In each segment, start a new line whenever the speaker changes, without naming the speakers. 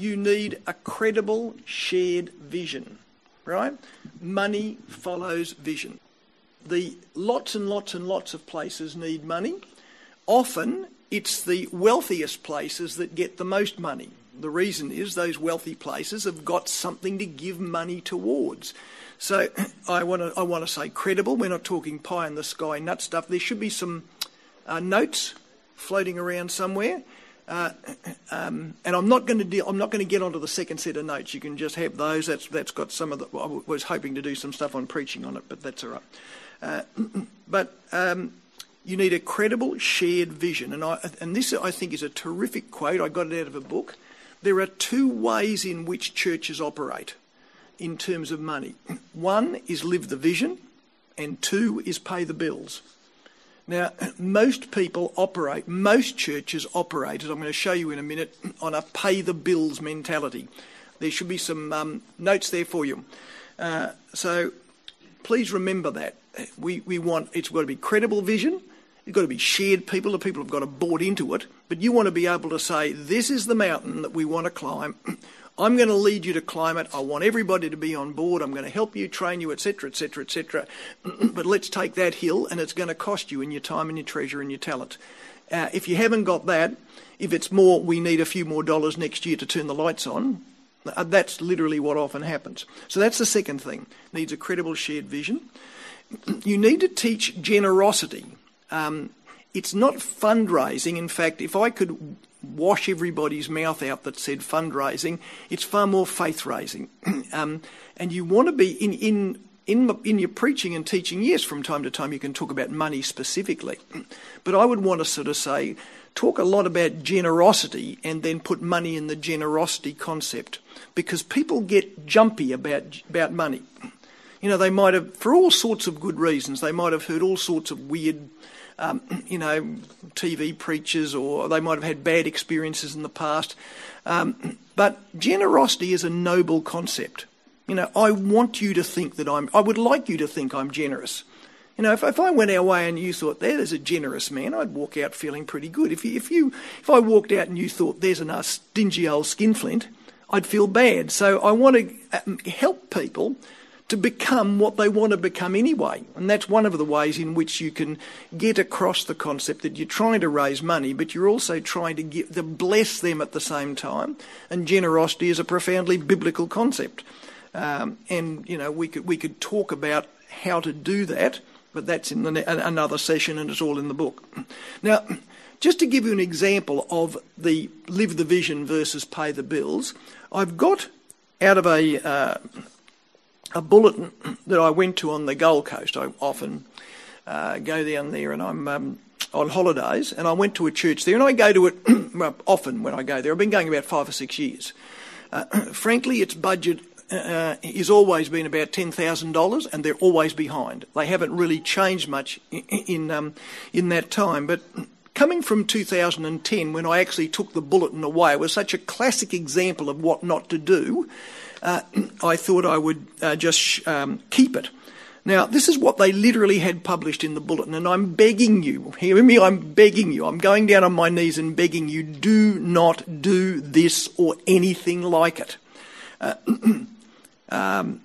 you need a credible shared vision, right? Money follows vision. The lots and lots and lots of places need money. Often it's the wealthiest places that get the most money. The reason is those wealthy places have got something to give money towards. So I want to I want to say credible. We're not talking pie in the sky nut stuff. There should be some uh, notes floating around somewhere. Uh, um, and I'm not going to deal, I'm not going to get onto the second set of notes. You can just have those. That's that's got some of the. I was hoping to do some stuff on preaching on it, but that's all right. Uh, but um, you need a credible shared vision, and I and this I think is a terrific quote. I got it out of a book. There are two ways in which churches operate in terms of money. One is live the vision, and two is pay the bills. Now, most people operate, most churches operate, as I'm going to show you in a minute, on a pay the bills mentality. There should be some um, notes there for you. Uh, so please remember that. We, we want, it's got to be credible vision, it's got to be shared people, the people have got to bought into it, but you want to be able to say, this is the mountain that we want to climb. I'm going to lead you to climb it. I want everybody to be on board. I'm going to help you, train you, etc., etc., etc. But let's take that hill, and it's going to cost you in your time and your treasure and your talent. Uh, if you haven't got that, if it's more, we need a few more dollars next year to turn the lights on. Uh, that's literally what often happens. So that's the second thing. Needs a credible shared vision. You need to teach generosity. Um, it's not fundraising. In fact, if I could wash everybody's mouth out that said fundraising. It's far more faith raising. um, and you want to be in, in, in, in your preaching and teaching, yes, from time to time you can talk about money specifically. But I would want to sort of say, talk a lot about generosity and then put money in the generosity concept because people get jumpy about, about money. You know, they might have, for all sorts of good reasons, they might have heard all sorts of weird um, you know, TV preachers, or they might have had bad experiences in the past. Um, but generosity is a noble concept. You know, I want you to think that I'm, I would like you to think I'm generous. You know, if, if I went our way and you thought, there's a generous man, I'd walk out feeling pretty good. If you, if you, if I walked out and you thought, there's a stingy old skinflint, I'd feel bad. So I want to um, help people to become what they want to become anyway. And that's one of the ways in which you can get across the concept that you're trying to raise money, but you're also trying to, give, to bless them at the same time. And generosity is a profoundly biblical concept. Um, and, you know, we could, we could talk about how to do that, but that's in the, another session and it's all in the book. Now, just to give you an example of the live the vision versus pay the bills, I've got out of a, uh, a bulletin that I went to on the Gold Coast. I often uh, go down there and I'm um, on holidays, and I went to a church there, and I go to it often when I go there. I've been going about five or six years. Uh, frankly, its budget uh, has always been about ten thousand dollars, and they're always behind. They haven't really changed much in in, um, in that time, but. Coming from 2010, when I actually took the bulletin away, was such a classic example of what not to do uh, I thought I would uh, just um, keep it. Now, this is what they literally had published in the bulletin, and I'm begging you, hear me, I'm begging you, I'm going down on my knees and begging you, do not do this or anything like it. Uh, um,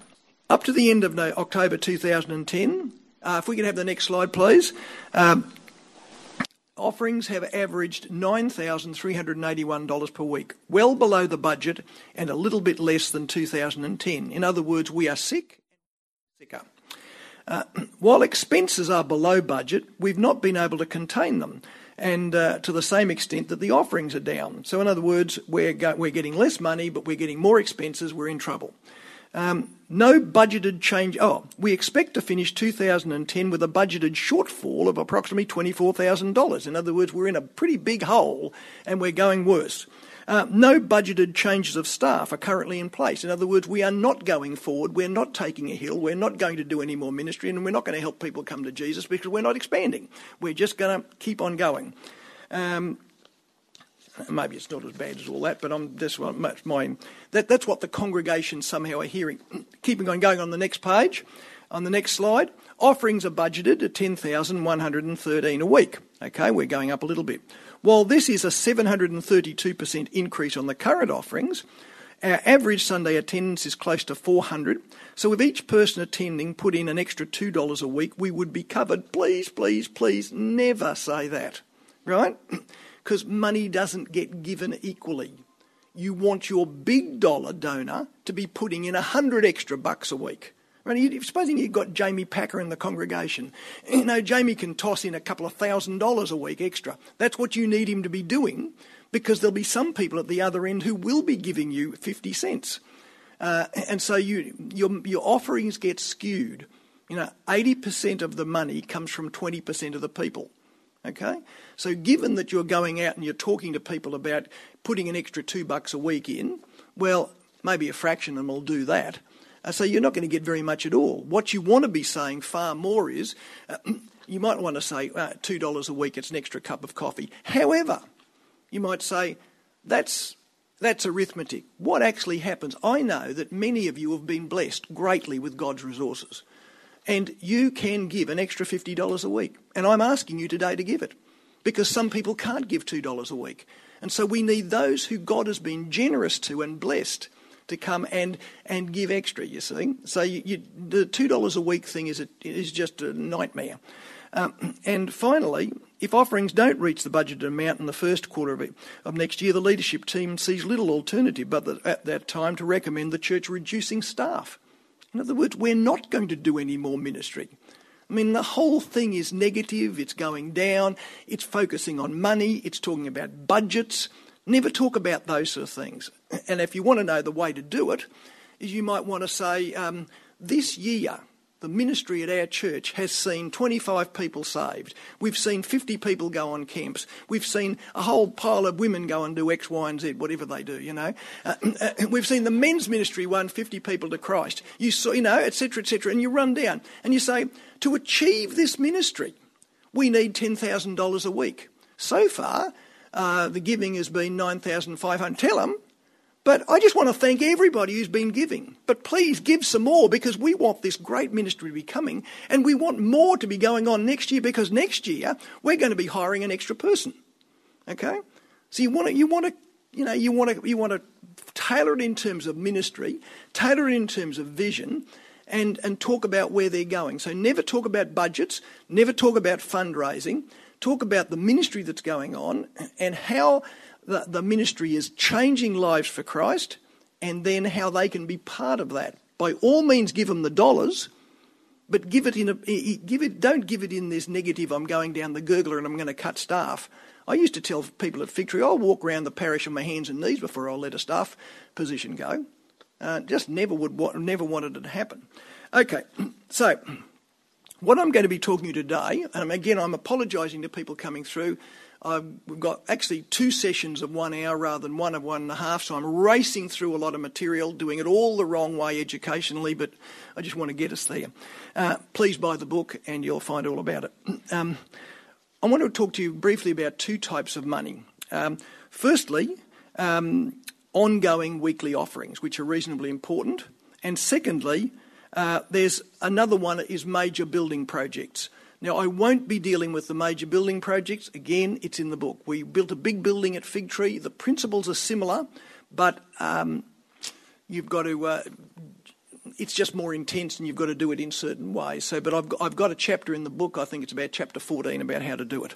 up to the end of October 2010, uh, if we could have the next slide, please. Um, offerings have averaged $9,381 per week, well below the budget and a little bit less than 2010. In other words, we are sick, sicker. Uh, while expenses are below budget, we've not been able to contain them, and uh, to the same extent that the offerings are down. So, in other words, we're, go- we're getting less money, but we're getting more expenses, we're in trouble. Um, no budgeted change. Oh, we expect to finish 2010 with a budgeted shortfall of approximately $24,000. In other words, we're in a pretty big hole and we're going worse. Uh, no budgeted changes of staff are currently in place. In other words, we are not going forward, we're not taking a hill, we're not going to do any more ministry, and we're not going to help people come to Jesus because we're not expanding. We're just going to keep on going. Um, maybe it's not as bad as all that, but I'm that's what my that, that's what the congregation somehow are hearing. Keeping on going on the next page, On the next slide, offerings are budgeted at 10,113 a week. Okay, we're going up a little bit. While this is a 732% increase on the current offerings, our average Sunday attendance is close to 400. So if each person attending put in an extra $2 a week, we would be covered. Please, please, please never say that, right? Because money doesn't get given equally. You want your big dollar donor to be putting in a hundred extra bucks a week. I mean, supposing you've got Jamie Packer in the congregation, you know, Jamie can toss in a couple of thousand dollars a week extra. That's what you need him to be doing because there'll be some people at the other end who will be giving you 50 cents. Uh, and so you, your, your offerings get skewed. You know, 80% of the money comes from 20% of the people. Okay? So given that you're going out and you're talking to people about putting an extra two bucks a week in, well, maybe a fraction of them will do that. Uh, so you're not going to get very much at all. What you want to be saying far more is uh, you might want to say uh, $2 a week, it's an extra cup of coffee. However, you might say that's, that's arithmetic. What actually happens? I know that many of you have been blessed greatly with God's resources. And you can give an extra $50 a week. And I'm asking you today to give it because some people can't give $2 a week. And so we need those who God has been generous to and blessed to come and, and give extra, you see. So you, you, the $2 a week thing is, a, is just a nightmare. Um, and finally, if offerings don't reach the budgeted amount in the first quarter of, of next year, the leadership team sees little alternative but the, at that time to recommend the church reducing staff. In other words, we're not going to do any more ministry. I mean, the whole thing is negative, it's going down, it's focusing on money, it's talking about budgets, Never talk about those sort of things. And if you want to know the way to do it, is you might want to say, um, this year, the ministry at our church has seen 25 people saved. We've seen 50 people go on camps. We've seen a whole pile of women go and do X, Y, and Z, whatever they do, you know. Uh, uh, we've seen the men's ministry won 50 people to Christ. You saw, you know, etc., etc., and you run down and you say, to achieve this ministry, we need $10,000 a week. So far, uh, the giving has been 9,500. Tell them. But I just want to thank everybody who's been giving. But please give some more because we want this great ministry to be coming and we want more to be going on next year because next year we're going to be hiring an extra person. Okay? So you want to, you want to, you know, you want to, you want to tailor it in terms of ministry, tailor it in terms of vision, and, and talk about where they're going. So never talk about budgets, never talk about fundraising, talk about the ministry that's going on and how the, the ministry is changing lives for Christ and then how they can be part of that. By all means, give them the dollars, but give it in a, give it, don't give it in this negative, I'm going down the gurgler and I'm going to cut staff. I used to tell people at Victory, I'll walk around the parish on my hands and knees before I'll let a staff position go. Uh, just never would never wanted it to happen. Okay, so what I'm going to be talking to you today, and again, I'm apologising to people coming through. We've got actually two sessions of one hour rather than one of one and a half, so I'm racing through a lot of material, doing it all the wrong way educationally, but I just want to get us there. Uh, please buy the book and you'll find all about it. Um, I want to talk to you briefly about two types of money. Um, firstly, um, ongoing weekly offerings, which are reasonably important, and secondly, uh, there's another one is major building projects. Now, I won't be dealing with the major building projects. Again, it's in the book. We built a big building at Figtree. The principles are similar, but um, you've got to. Uh, it's just more intense, and you've got to do it in certain ways. So, but I've got, I've got a chapter in the book. I think it's about chapter 14 about how to do it.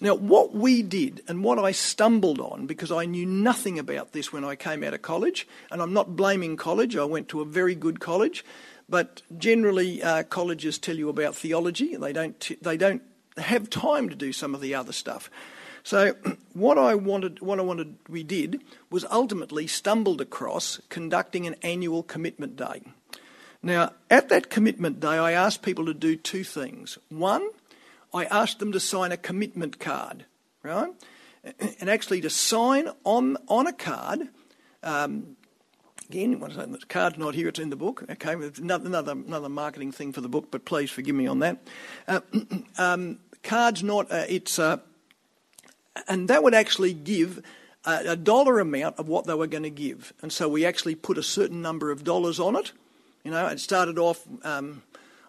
Now, what we did and what I stumbled on, because I knew nothing about this when I came out of college, and I'm not blaming college, I went to a very good college, but generally, uh, colleges tell you about theology. They don't, they don't have time to do some of the other stuff. So what I wanted, what I wanted, we did was ultimately stumbled across conducting an annual commitment day. Now, at that commitment day, I asked people to do two things. One, I asked them to sign a commitment card, right? And actually to sign on on a card um, again, the card's not here, it's in the book. Okay, another, another, another marketing thing for the book, but please forgive me on that. Uh, um, card's not, uh, it's, uh, and that would actually give a, a, dollar amount of what they were going to give. And so we actually put a certain number of dollars on it. You know, it started off, um,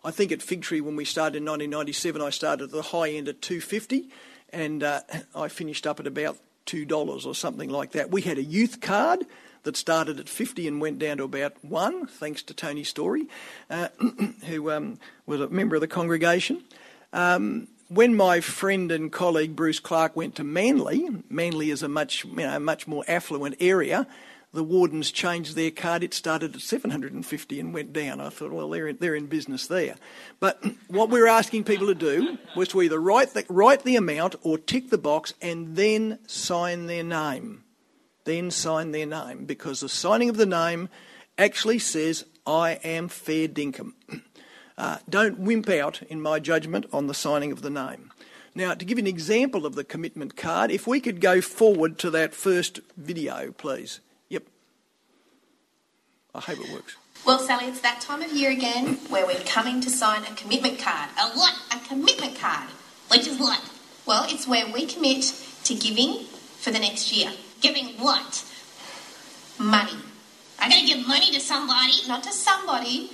I think at Figtree when we started in 1997, I started at the high end at 250, and uh, I finished up at about two dollars or something like that. We had a youth card that started at 50 and went down to about one, thanks to Tony Story, uh, who um, was a member of the congregation. Um, when my friend and colleague Bruce Clark went to Manly, Manly is a much, you know, much more affluent area. The wardens changed their card. It started at 750 and went down. I thought, well, they're in, they're in business there. But what we were asking people to do was to either write the, write the amount or tick the box and then sign their name then sign their name because the signing of the name actually says, I am fair dinkum. Uh, don't wimp out, in my judgment, on the signing of the name. Now, to give an example of the commitment card, if we could go forward to that first video, please. Yep. I hope it works.
Well, Sally, it's that time of year again where we're coming to sign a commitment card. A what? A commitment card. Which is what? Well, it's where we commit to giving for the next year.
Giving what?
Money.
I gotta give money to somebody?
Not to somebody,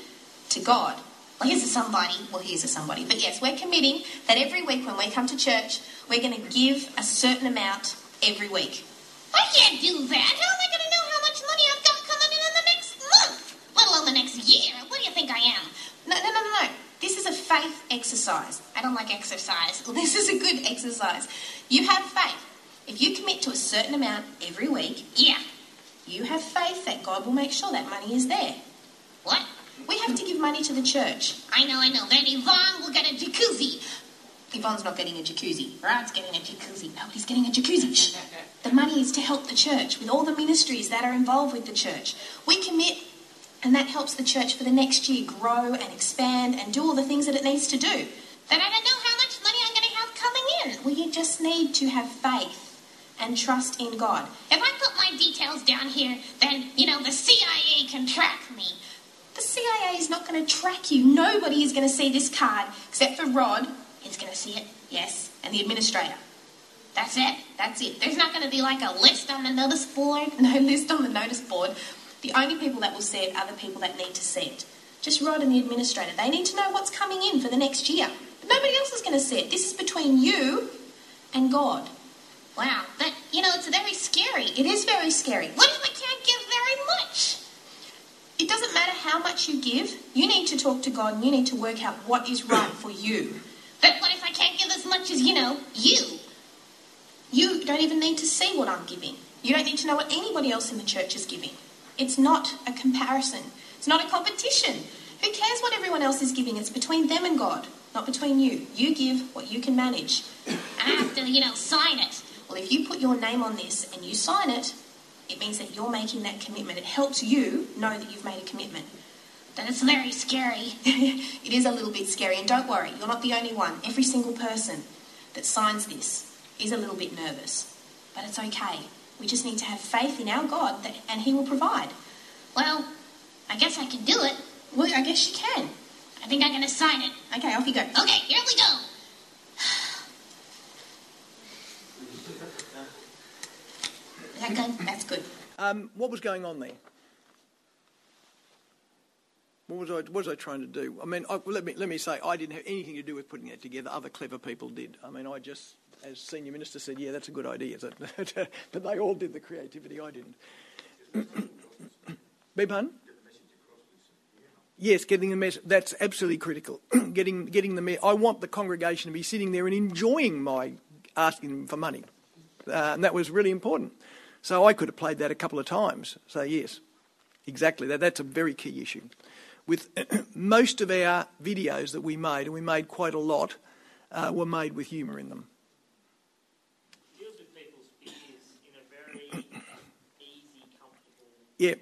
to God.
Well, here's a somebody.
Well, here's a somebody. But yes, we're committing that every week when we come to church, we're going to give a certain amount every week.
I can't do that. How am I gonna know how much money I've got coming in in the next month? Let alone the next year. What do you think I am?
No, no, no, no, no. This is a faith exercise.
I don't like exercise.
This is a good exercise. You have faith. If you commit to a certain amount every week,
Yeah.
you have faith that God will make sure that money is there.
What?
We have to give money to the church.
I know, I know. Then Yvonne will get a jacuzzi.
Yvonne's not getting a jacuzzi.
Rod's getting a jacuzzi.
Nobody's getting a jacuzzi. Shh. The money is to help the church with all the ministries that are involved with the church. We commit, and that helps the church for the next year grow and expand and do all the things that it needs to do.
Then I don't know how much money I'm gonna have coming in.
Well, you just need to have faith and trust in God.
If I put my details down here, then, you know, the CIA can track me.
The CIA is not going to track you. Nobody is going to see this card except for Rod,
He's gonna see it.
yes, and the administrator.
That's it.
That's it.
There's not gonna be like a list on the notice board.
no list on the notice board. The only people that will see it are the people that need to see it. Just Rod and the administrator. They need to know what's coming in for the next year. But nobody else is going to see it. This is between you and God.
Wow. That you know, it's very scary.
It is very scary.
What if I can't give very much?
It doesn't matter how much you give. You need to talk to God and you need to work out what is right for you.
But what if I can't give as much as, you know, you?
You don't even need to see what I'm giving. You don't need to know what anybody else in the church is giving. It's not a comparison. It's not a competition. Who cares what everyone else is giving? It's between them and God, not between you. You give what you can manage.
I have to, you know, sign it.
Well, if you put your name on this and you sign it, it means that you're making that commitment. It helps you know that you've made a commitment.
Then it's very scary.
it is a little bit scary, and don't worry, you're not the only one. Every single person that signs this is a little bit nervous, but it's okay. We just need to have faith in our God, that, and He will provide.
Well, I guess I can do it.
Well, I guess you can.
I think I'm gonna sign it.
Okay, off you go.
Okay, here we go.
Good? That's good.
Um, what was going on there? What was I, what was I trying to do? I mean, I, let, me, let me say, I didn't have anything to do with putting that together. Other clever people did. I mean, I just, as Senior Minister said, yeah, that's a good idea. but they all did the creativity, I didn't. Beg pardon? Yes, getting the message. That's absolutely critical. getting, getting the me- I want the congregation to be sitting there and enjoying my asking them for money. Uh, and that was really important. So I could have played that a couple of times. So, yes, exactly. That, that's a very key issue. With most of our videos that we made, and we made quite a lot, uh, were made with humour in them.
deals with people's fears in easy,
Yeah,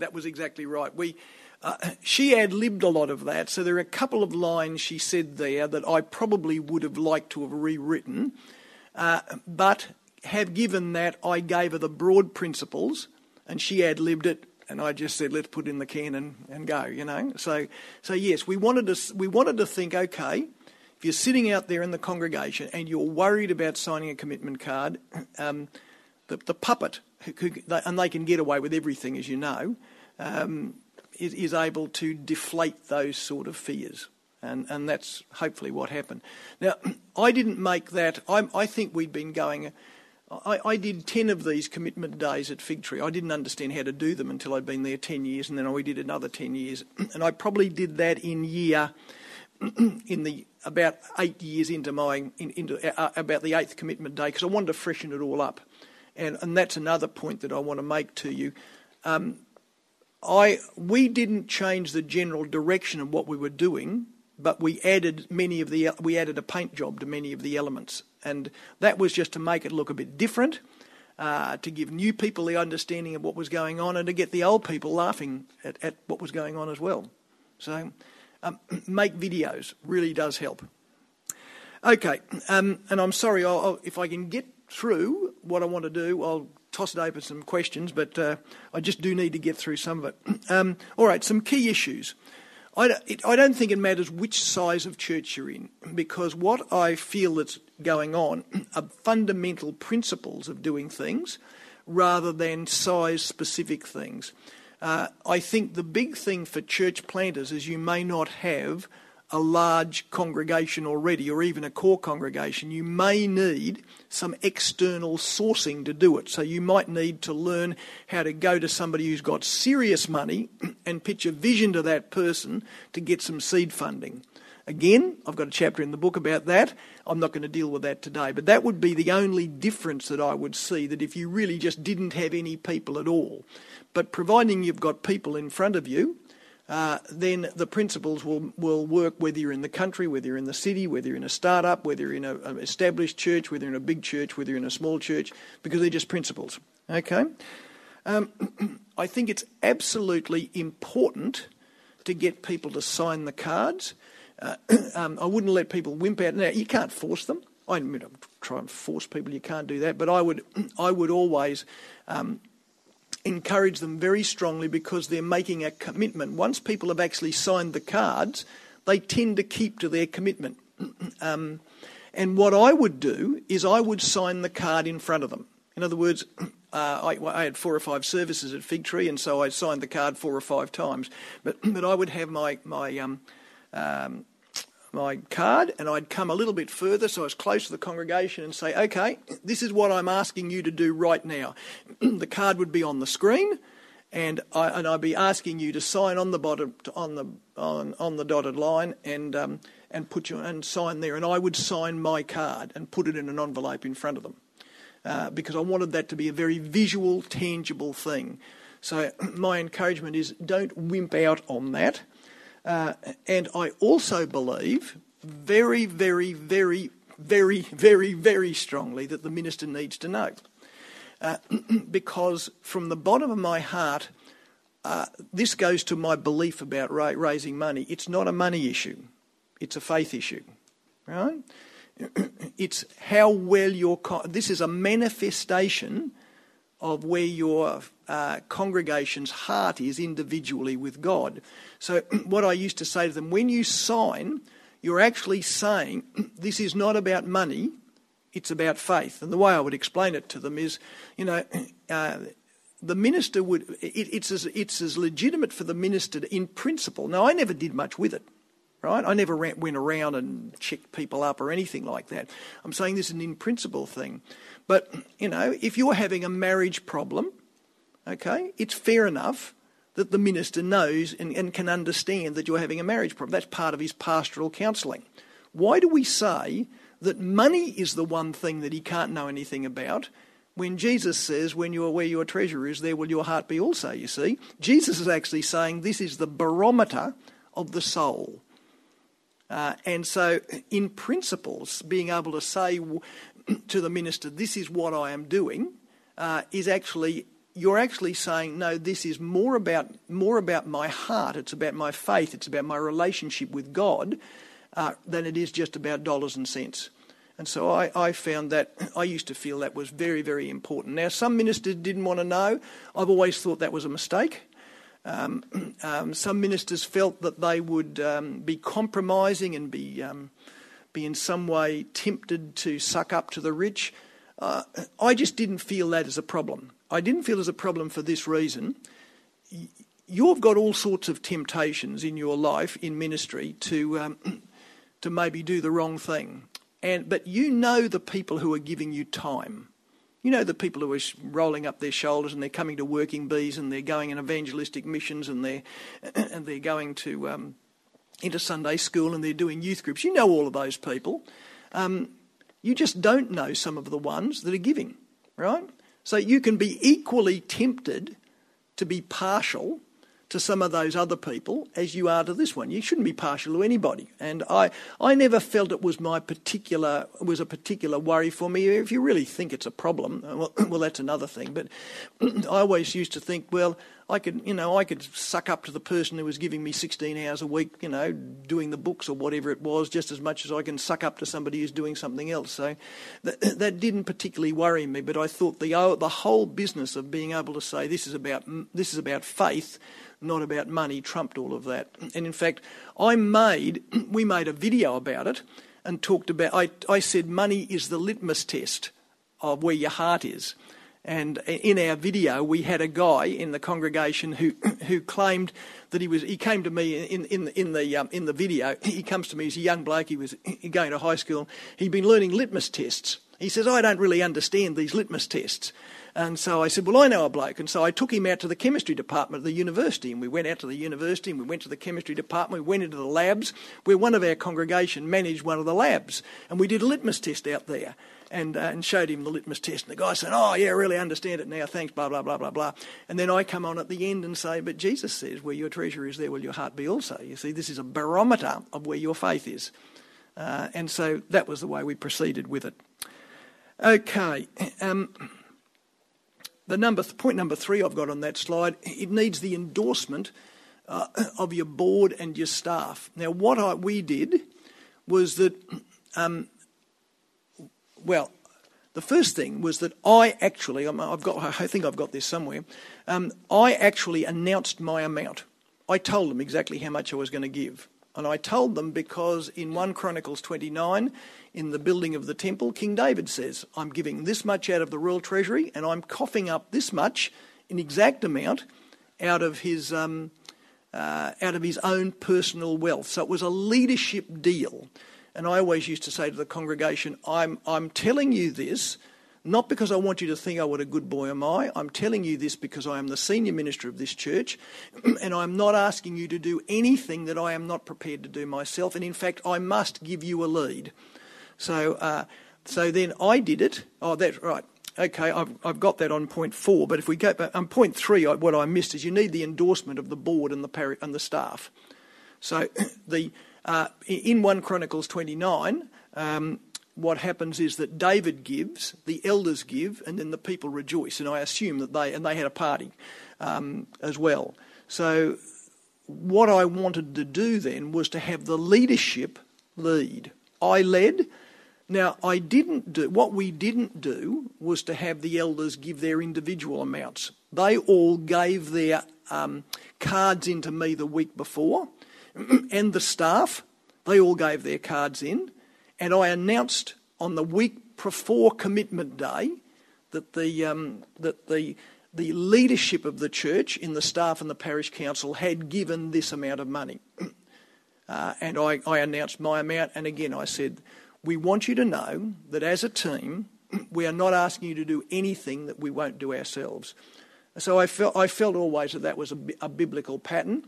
that was exactly right. We, uh, she ad libbed a lot of that, so there are a couple of lines she said there that I probably would have liked to have rewritten, uh, but have given that I gave her the broad principles, and she ad libbed it, and I just said let's put in the can and, and go, you know. So, so yes, we wanted to we wanted to think, okay, if you're sitting out there in the congregation and you're worried about signing a commitment card, um, the, the puppet, who, and they can get away with everything, as you know. Um, is, is able to deflate those sort of fears. And, and that's hopefully what happened. Now, I didn't make that. I, I think we'd been going. I, I, did 10 of these commitment days at Figtree. I didn't understand how to do them until I'd been there 10 years, and then we did another 10 years. And I probably did that in year, in the about eight years into my, in, into uh, about the eighth commitment day, because I wanted to freshen it all up. And, and that's another point that I want to make to you. Um, I, we didn't change the general direction of what we were doing, but we added many of the we added a paint job to many of the elements, and that was just to make it look a bit different, uh, to give new people the understanding of what was going on, and to get the old people laughing at, at what was going on as well. So, um, make videos really does help. Okay, um, and I'm sorry I'll, I'll, if I can get through what I want to do, I'll toss it open some questions, but uh, I just do need to get through some of it. Um, all right, some key issues. I don't, it, I don't think it matters which size of church you're in, because what I feel that's going on are fundamental principles of doing things rather than size specific things. Uh, I think the big thing for church planters is you may not have a large congregation already or even a core congregation, you may need some external sourcing to do it. So you might need to learn how to go to somebody who's got serious money and pitch a vision to that person to get some seed funding. Again, I've got a chapter in the book about that. I'm not going to deal with that today, but that would be the only difference that I would see that if you really just didn't have any people at all. But providing you've got people in front of you, uh, then the principles will, will work whether you're in the country, whether you're in the city, whether you're in a startup, whether you're in an established church, whether you're in a big church, whether you're in a small church, because they're just principles. Okay? Um, I think it's absolutely important to get people to sign the cards. Uh, um, I wouldn't let people wimp out. Now, you can't force them. I admit, I'm trying to force people, you can't do that. But I would, I would always um, encourage them very strongly because they're making a commitment. Once people have actually signed the cards, they tend to keep to their commitment. um, and what I would do is I would sign the card in front of them. In other words, uh, I, I, had four or five services at Figtree, and so I signed the card four or five times. But, but I would have my, my um, um, my card and I'd come a little bit further so I was close to the congregation and say, okay, this is what I'm asking you to do right now. the card would be on the screen and, I, and I'd be asking you to sign on the bottom, on the, on, on the dotted line and, um, and put your, and sign there. And I would sign my card and put it in an envelope in front of them. Uh, because I wanted that to be a very visual, tangible thing. So my encouragement is don't wimp out on that. Uh, and I also believe very, very, very, very, very, very strongly that the minister needs to know. Uh, because from the bottom of my heart, uh, this goes to my belief about ra- raising money. It's not a money issue, it's a faith issue. Right? it's how well your. Con- this is a manifestation of where your uh, congregation's heart is individually with God. So, what I used to say to them when you sign, you're actually saying this is not about money, it's about faith. And the way I would explain it to them is, you know, uh, the minister would, it, it's, as, it's as legitimate for the minister to, in principle. Now, I never did much with it right? I never ran, went around and checked people up or anything like that. I'm saying this is an in principle thing. But, you know, if you're having a marriage problem, okay, it's fair enough that the minister knows and, and can understand that you're having a marriage problem. That's part of his pastoral counselling. Why do we say that money is the one thing that he can't know anything about when Jesus says, when you are where your treasure is, there will your heart be also, you see? Jesus is actually saying this is the barometer of the soul. Uh, and so, in principles, being able to say to the minister, this is what I am doing, uh, is actually you're actually saying no this is more about more about my heart. It's about my faith. It's about my relationship with god uh, than it is just about dollars and cents. And so I, I found that i used to feel that was very very important. Now some ministers didn't want to know. I've always thought that was a mistake um, um, some ministers felt that they would um, be compromising and be um, be in some way tempted to suck up to the rich. Uh, I just didn't feel that as a problem. I didn't feel as a problem for this reason. you've got all sorts of temptations in your life in ministry to um, to maybe do the wrong thing, and but you know the people who are giving you time. You know the people who are rolling up their shoulders and they're coming to working bees and they're going in evangelistic missions and they're and they're going to um, into Sunday school and they're doing youth groups. You know all of those people. Um, you just don't know some of the ones that are giving, right? So you can be equally tempted to be partial to some of those other people as you are to this one. You shouldn't be partial to anybody. And I, I never felt it was my particular was a particular worry for me. If you really think it's a problem, uh, well, well that's another thing. But I always used to think, well, I could, you know, I could suck up to the person who was giving me 16 hours a week, you know, doing the books or whatever it was, just as much as I can suck up to somebody who's doing something else. So that, that didn't particularly worry me. But I thought the the whole business of being able to say this is about this is about faith, not about money, trumped all of that. And in fact, I made we made a video about it and talked about. I I said money is the litmus test of where your heart is. And in our video, we had a guy in the congregation who who claimed that he was. He came to me in in in the um, in the video. He comes to me as a young bloke. He was going to high school. He'd been learning litmus tests. He says, "I don't really understand these litmus tests." And so I said, Well, I know a bloke. And so I took him out to the chemistry department of the university. And we went out to the university and we went to the chemistry department. We went into the labs where one of our congregation managed one of the labs. And we did a litmus test out there and, uh, and showed him the litmus test. And the guy said, Oh, yeah, I really understand it now. Thanks, blah, blah, blah, blah, blah. And then I come on at the end and say, But Jesus says, Where your treasure is, there will your heart be also. You see, this is a barometer of where your faith is. Uh, and so that was the way we proceeded with it. Okay. Um, the number, point number three I've got on that slide, it needs the endorsement uh, of your board and your staff. Now, what I, we did was that um, well, the first thing was that I actually, I've got, I think I've got this somewhere, um, I actually announced my amount. I told them exactly how much I was going to give. And I told them because in 1 Chronicles 29, in the building of the temple, King David says, I'm giving this much out of the royal treasury and I'm coughing up this much, in exact amount, out of his, um, uh, out of his own personal wealth. So it was a leadership deal. And I always used to say to the congregation, I'm, I'm telling you this not because I want you to think, oh, what a good boy am I. I'm telling you this because I am the senior minister of this church, and I'm not asking you to do anything that I am not prepared to do myself. And in fact, I must give you a lead. So, uh, so then I did it. Oh, that's right. Okay, I've, I've got that on point four. But if we go back on um, point three, what I missed is you need the endorsement of the board and the, pari- and the staff. So the uh, in 1 Chronicles 29, um, what happens is that David gives, the elders give, and then the people rejoice. And I assume that they, and they had a party um, as well. So what I wanted to do then was to have the leadership lead. I led. Now, I didn't do, what we didn't do was to have the elders give their individual amounts. They all gave their um, cards into me the week before and the staff, they all gave their cards in. And I announced on the week before commitment day that the, um, that the, the leadership of the church in the staff and the parish council had given this amount of money. Uh, and I, I announced my amount. And again, I said, We want you to know that as a team, we are not asking you to do anything that we won't do ourselves. So I felt, I felt always that that was a, a biblical pattern.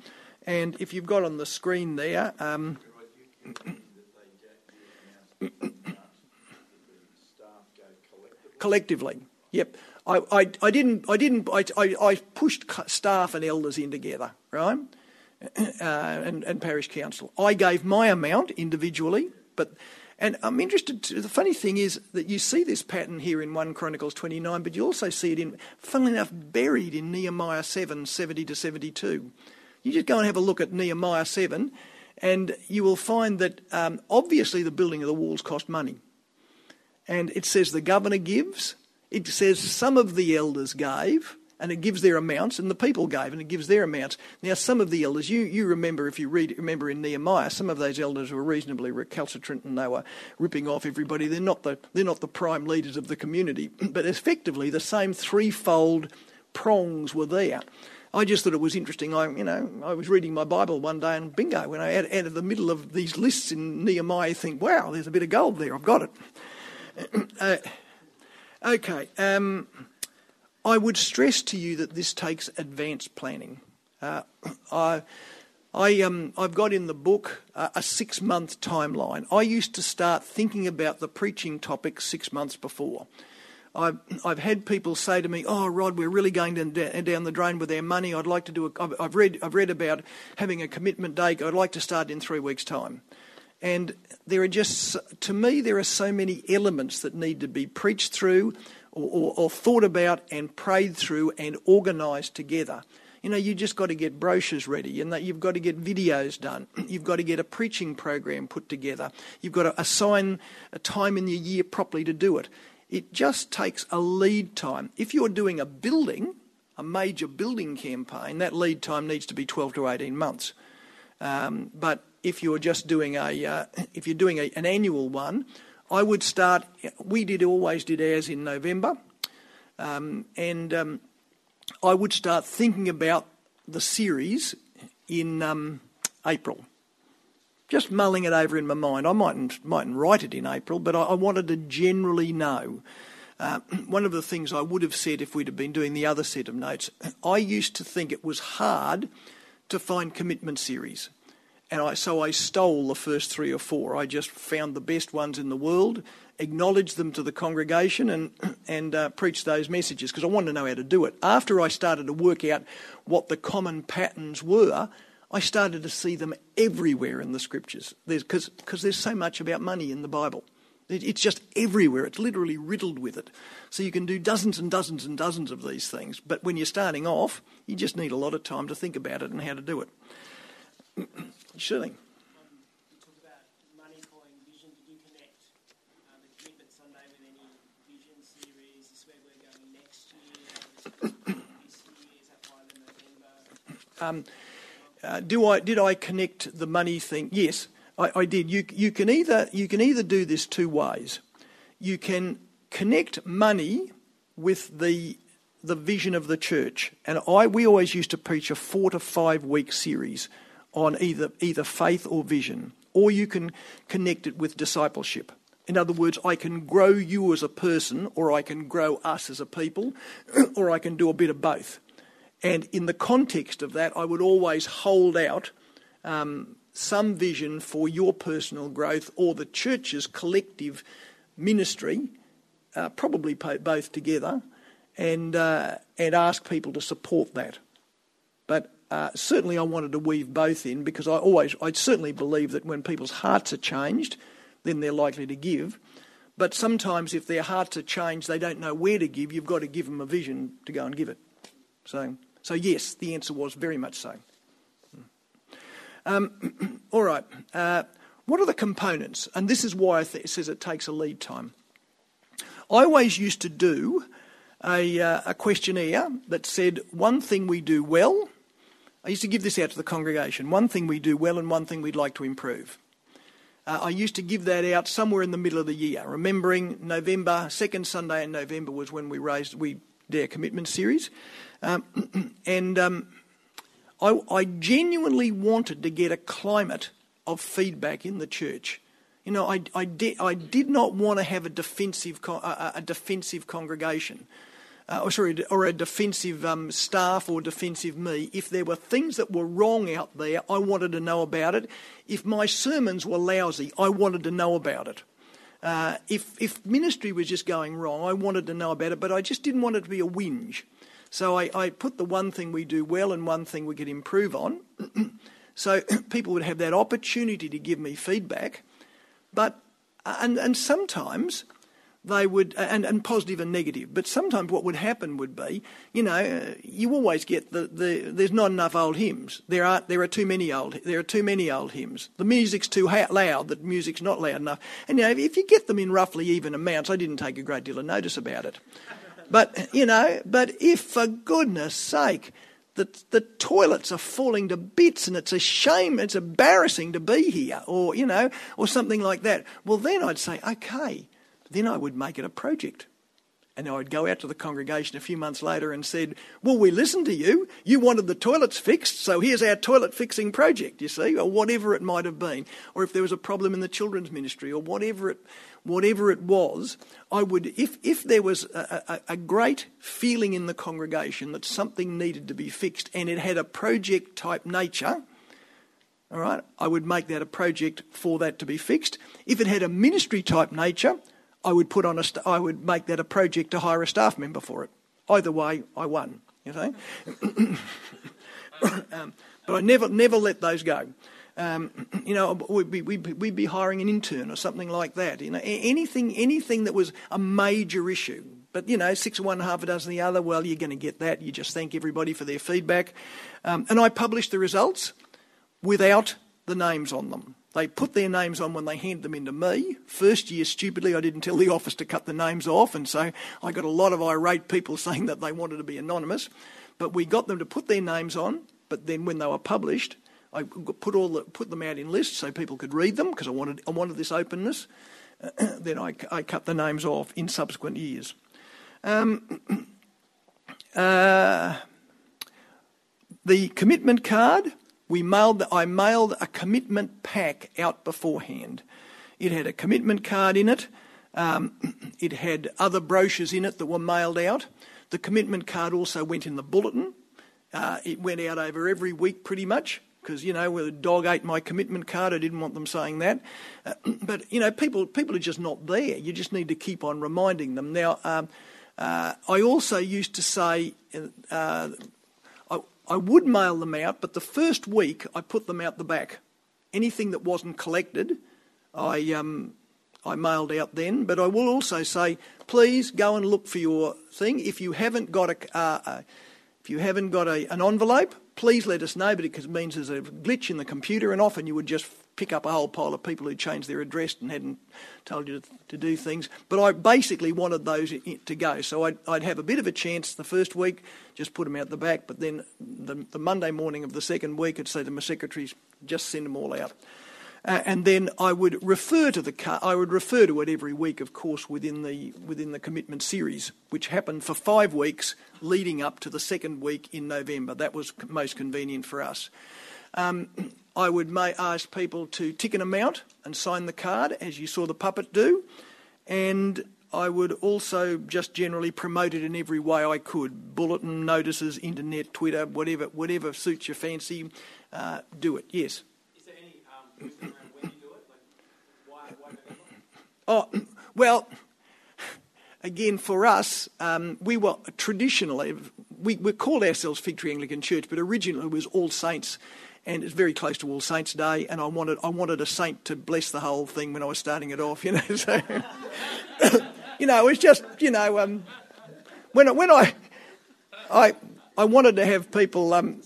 And if you've got on the screen there, um, collectively, yep. I, I, I didn't I didn't I, I, pushed staff and elders in together, right? Uh, and, and parish council. I gave my amount individually, but and I'm interested. To, the funny thing is that you see this pattern here in 1 Chronicles 29, but you also see it in, funnily enough, buried in Nehemiah 7, 70 to 72. You just go and have a look at Nehemiah 7, and you will find that um, obviously the building of the walls cost money. And it says the governor gives, it says some of the elders gave, and it gives their amounts, and the people gave, and it gives their amounts. Now, some of the elders, you, you remember, if you read, remember in Nehemiah, some of those elders were reasonably recalcitrant and they were ripping off everybody. They're not the, they're not the prime leaders of the community. But effectively, the same threefold prongs were there. I just thought it was interesting. I, you know, I was reading my Bible one day, and bingo, when I out, out of the middle of these lists in Nehemiah, I think, wow, there's a bit of gold there. I've got it. Uh, okay. Um, I would stress to you that this takes advanced planning. Uh, I, I, um, I've got in the book uh, a six month timeline. I used to start thinking about the preaching topic six months before. I've, I've had people say to me, "Oh, Rod, we're really going down, the drain with our money. I'd like to do a. I've, read I've read about having a commitment date. I'd like to start in three weeks' time." And there are just, to me, there are so many elements that need to be preached through, or, or, or thought about, and prayed through, and organised together. You know, you just got to get brochures ready, and that you've got to get videos done. You've got to get a preaching program put together. You've got to assign a time in the year properly to do it. It just takes a lead time. If you're doing a building, a major building campaign, that lead time needs to be 12 to 18 months. Um, but if you're just doing a, uh, if you're doing a, an annual one, I would start. We did always did ours in November, um, and um, I would start thinking about the series in um, April just mulling it over in my mind. I mightn't, mightn't write it in April, but I, I wanted to generally know. Uh, one of the things I would have said if we'd have been doing the other set of notes, I used to think it was hard to find commitment series. And I, so I stole the first three or four. I just found the best ones in the world, acknowledged them to the congregation, and, and uh, preached those messages because I wanted to know how to do it. After I started to work out what the common patterns were, I started to see them everywhere in the scriptures because there's, so much about money in the Bible. It, it's just everywhere. It's literally riddled with it. So you can do dozens and dozens and dozens of these things. But when you're starting off, you just need a lot of time to think about it and how to do it. Shirley. Um, uh, do I did I connect the money thing? Yes, I, I did. You you can either you can either do this two ways. You can connect money with the the vision of the church, and I we always used to preach a four to five week series on either either faith or vision, or you can connect it with discipleship. In other words, I can grow you as a person, or I can grow us as a people, or I can do a bit of both. And in the context of that, I would always hold out um, some vision for your personal growth or the church's collective ministry, uh, probably both together, and, uh, and ask people to support that. But uh, certainly I wanted to weave both in because I always, I certainly believe that when people's hearts are changed, then they're likely to give. But sometimes if their hearts are changed, they don't know where to give, you've got to give them a vision to go and give it. So so, yes, the answer was very much so. Um, all right. Uh, what are the components? And this is why th- it says it takes a lead time. I always used to do a, uh, a questionnaire that said one thing we do well. I used to give this out to the congregation one thing we do well and one thing we'd like to improve. Uh, I used to give that out somewhere in the middle of the year, remembering November, second Sunday in November was when we raised, we our commitment series. Um, and um, I, I, genuinely wanted to get a climate of feedback in the church. You know, I, I, di- I did not want to have a defensive, a, a defensive congregation. Uh, or sorry, or a defensive um, staff or defensive me. If there were things that were wrong out there, I wanted to know about it. If my sermons were lousy, I wanted to know about it. Uh, if, if ministry was just going wrong, I wanted to know about it, but I just didn't want it to be a whinge. So I, I put the one thing we do well and one thing we could improve on. so people would have that opportunity to give me feedback. But, and, and sometimes they would, and, and positive and negative, but sometimes what would happen would be, you know, uh, you always get the, the there's not enough old hymns. There are, there are too many old, there are too many old hymns. The music's too loud, the music's not loud enough. And, you know, if you get them in roughly even amounts, I didn't take a great deal of notice about it. But, you know, but if for goodness sake, the, the toilets are falling to bits and it's a shame, it's embarrassing to be here, or, you know, or something like that, well, then I'd say, okay, then I would make it a project. And I would go out to the congregation a few months later and said, Well, we listened to you. You wanted the toilets fixed, so here's our toilet fixing project, you see, or whatever it might have been. Or if there was a problem in the children's ministry, or whatever it, whatever it was, I would, if, if there was a, a, a great feeling in the congregation that something needed to be fixed and it had a project type nature, all right, I would make that a project for that to be fixed. If it had a ministry type nature, I would put on a, st- I would make that a project to hire a staff member for it. Either way, I won. You know, um, but I never, never let those go. Um, you know, we'd be, we'd, we'd be hiring an intern or something like that. You know, anything, anything that was a major issue. But you know, six of one, half a dozen the other. Well, you're going to get that. You just thank everybody for their feedback, um, and I published the results without the names on them. They put their names on when they handed them into me. First year, stupidly, I didn't tell the office to cut the names off, and so I got a lot of irate people saying that they wanted to be anonymous. But we got them to put their names on, but then when they were published, I put all the, put them out in lists so people could read them because I wanted I wanted this openness. then I, I cut the names off in subsequent years. Um, uh, the commitment card we mailed, I mailed a commitment pack out beforehand. It had a commitment card in it. Um, it had other brochures in it that were mailed out. The commitment card also went in the bulletin. Uh, it went out over every week pretty much because you know where the dog ate my commitment card. I didn't want them saying that, uh, but you know people people are just not there. You just need to keep on reminding them. Now, um, uh, I also used to say uh, I would mail them out, but the first week I put them out the back. Anything that wasn't collected, I um, I mailed out then. But I will also say, please go and look for your thing. If you haven't got a, uh, uh, if you haven't got a, an envelope, please let us know. But it means there's a glitch in the computer, and often you would just pick up a whole pile of people who changed their address and hadn't told you to, to do things. But I basically wanted those to go. So I'd, I'd, have a bit of a chance the first week, just put them out the back. But then the, the Monday morning of the second week, I'd say to my secretaries, just send them all out. Uh, and then I would refer to the car, I would refer to it every week, of course, within the within the commitment series, which happened for five weeks leading up to the second week in November. That was most convenient for us. Um, I would may ask people to tick an amount and sign the card, as you saw the puppet do, and I would also just generally promote it in every way I could: bulletin, notices, internet, Twitter, whatever, whatever suits your fancy. Uh, do it. Yes.
Is there any um, around when you do it? Like, why, why
Oh, well, again, for us, um, we were traditionally, we, we called ourselves Figtree Anglican Church, but originally it was All Saints and it's very close to All Saints Day, and I wanted I wanted a saint to bless the whole thing when I was starting it off, you know. So, you know, it was just you know um, when when I I I wanted to have people. Um,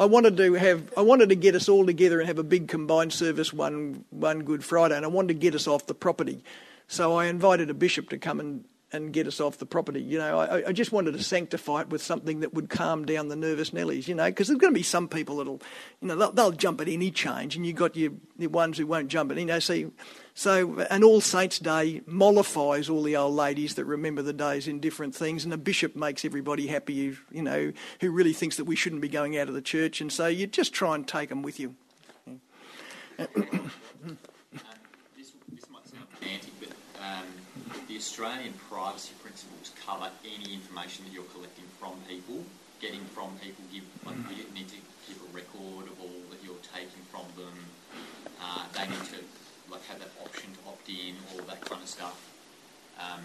I wanted to have I wanted to get us all together and have a big combined service one one Good Friday, and I wanted to get us off the property. So I invited a bishop to come and and get us off the property. You know, I, I, just wanted to sanctify it with something that would calm down the nervous Nellies. You know, because there's going to be some people that'll, you know, they'll, they'll jump at any change, and you've got your the ones who won't jump at. You know, so so an All Saints Day mollifies all the old ladies that remember the days in different things, and a bishop makes everybody happy. You know, who really thinks that we shouldn't be going out of the church, and so you just try and take them with you.
Australian privacy principles cover any information that you're collecting from people, getting from people. Give like you need to keep a record of all that you're taking from them. Uh, they need to like have that option to opt in, all that kind of stuff. Um,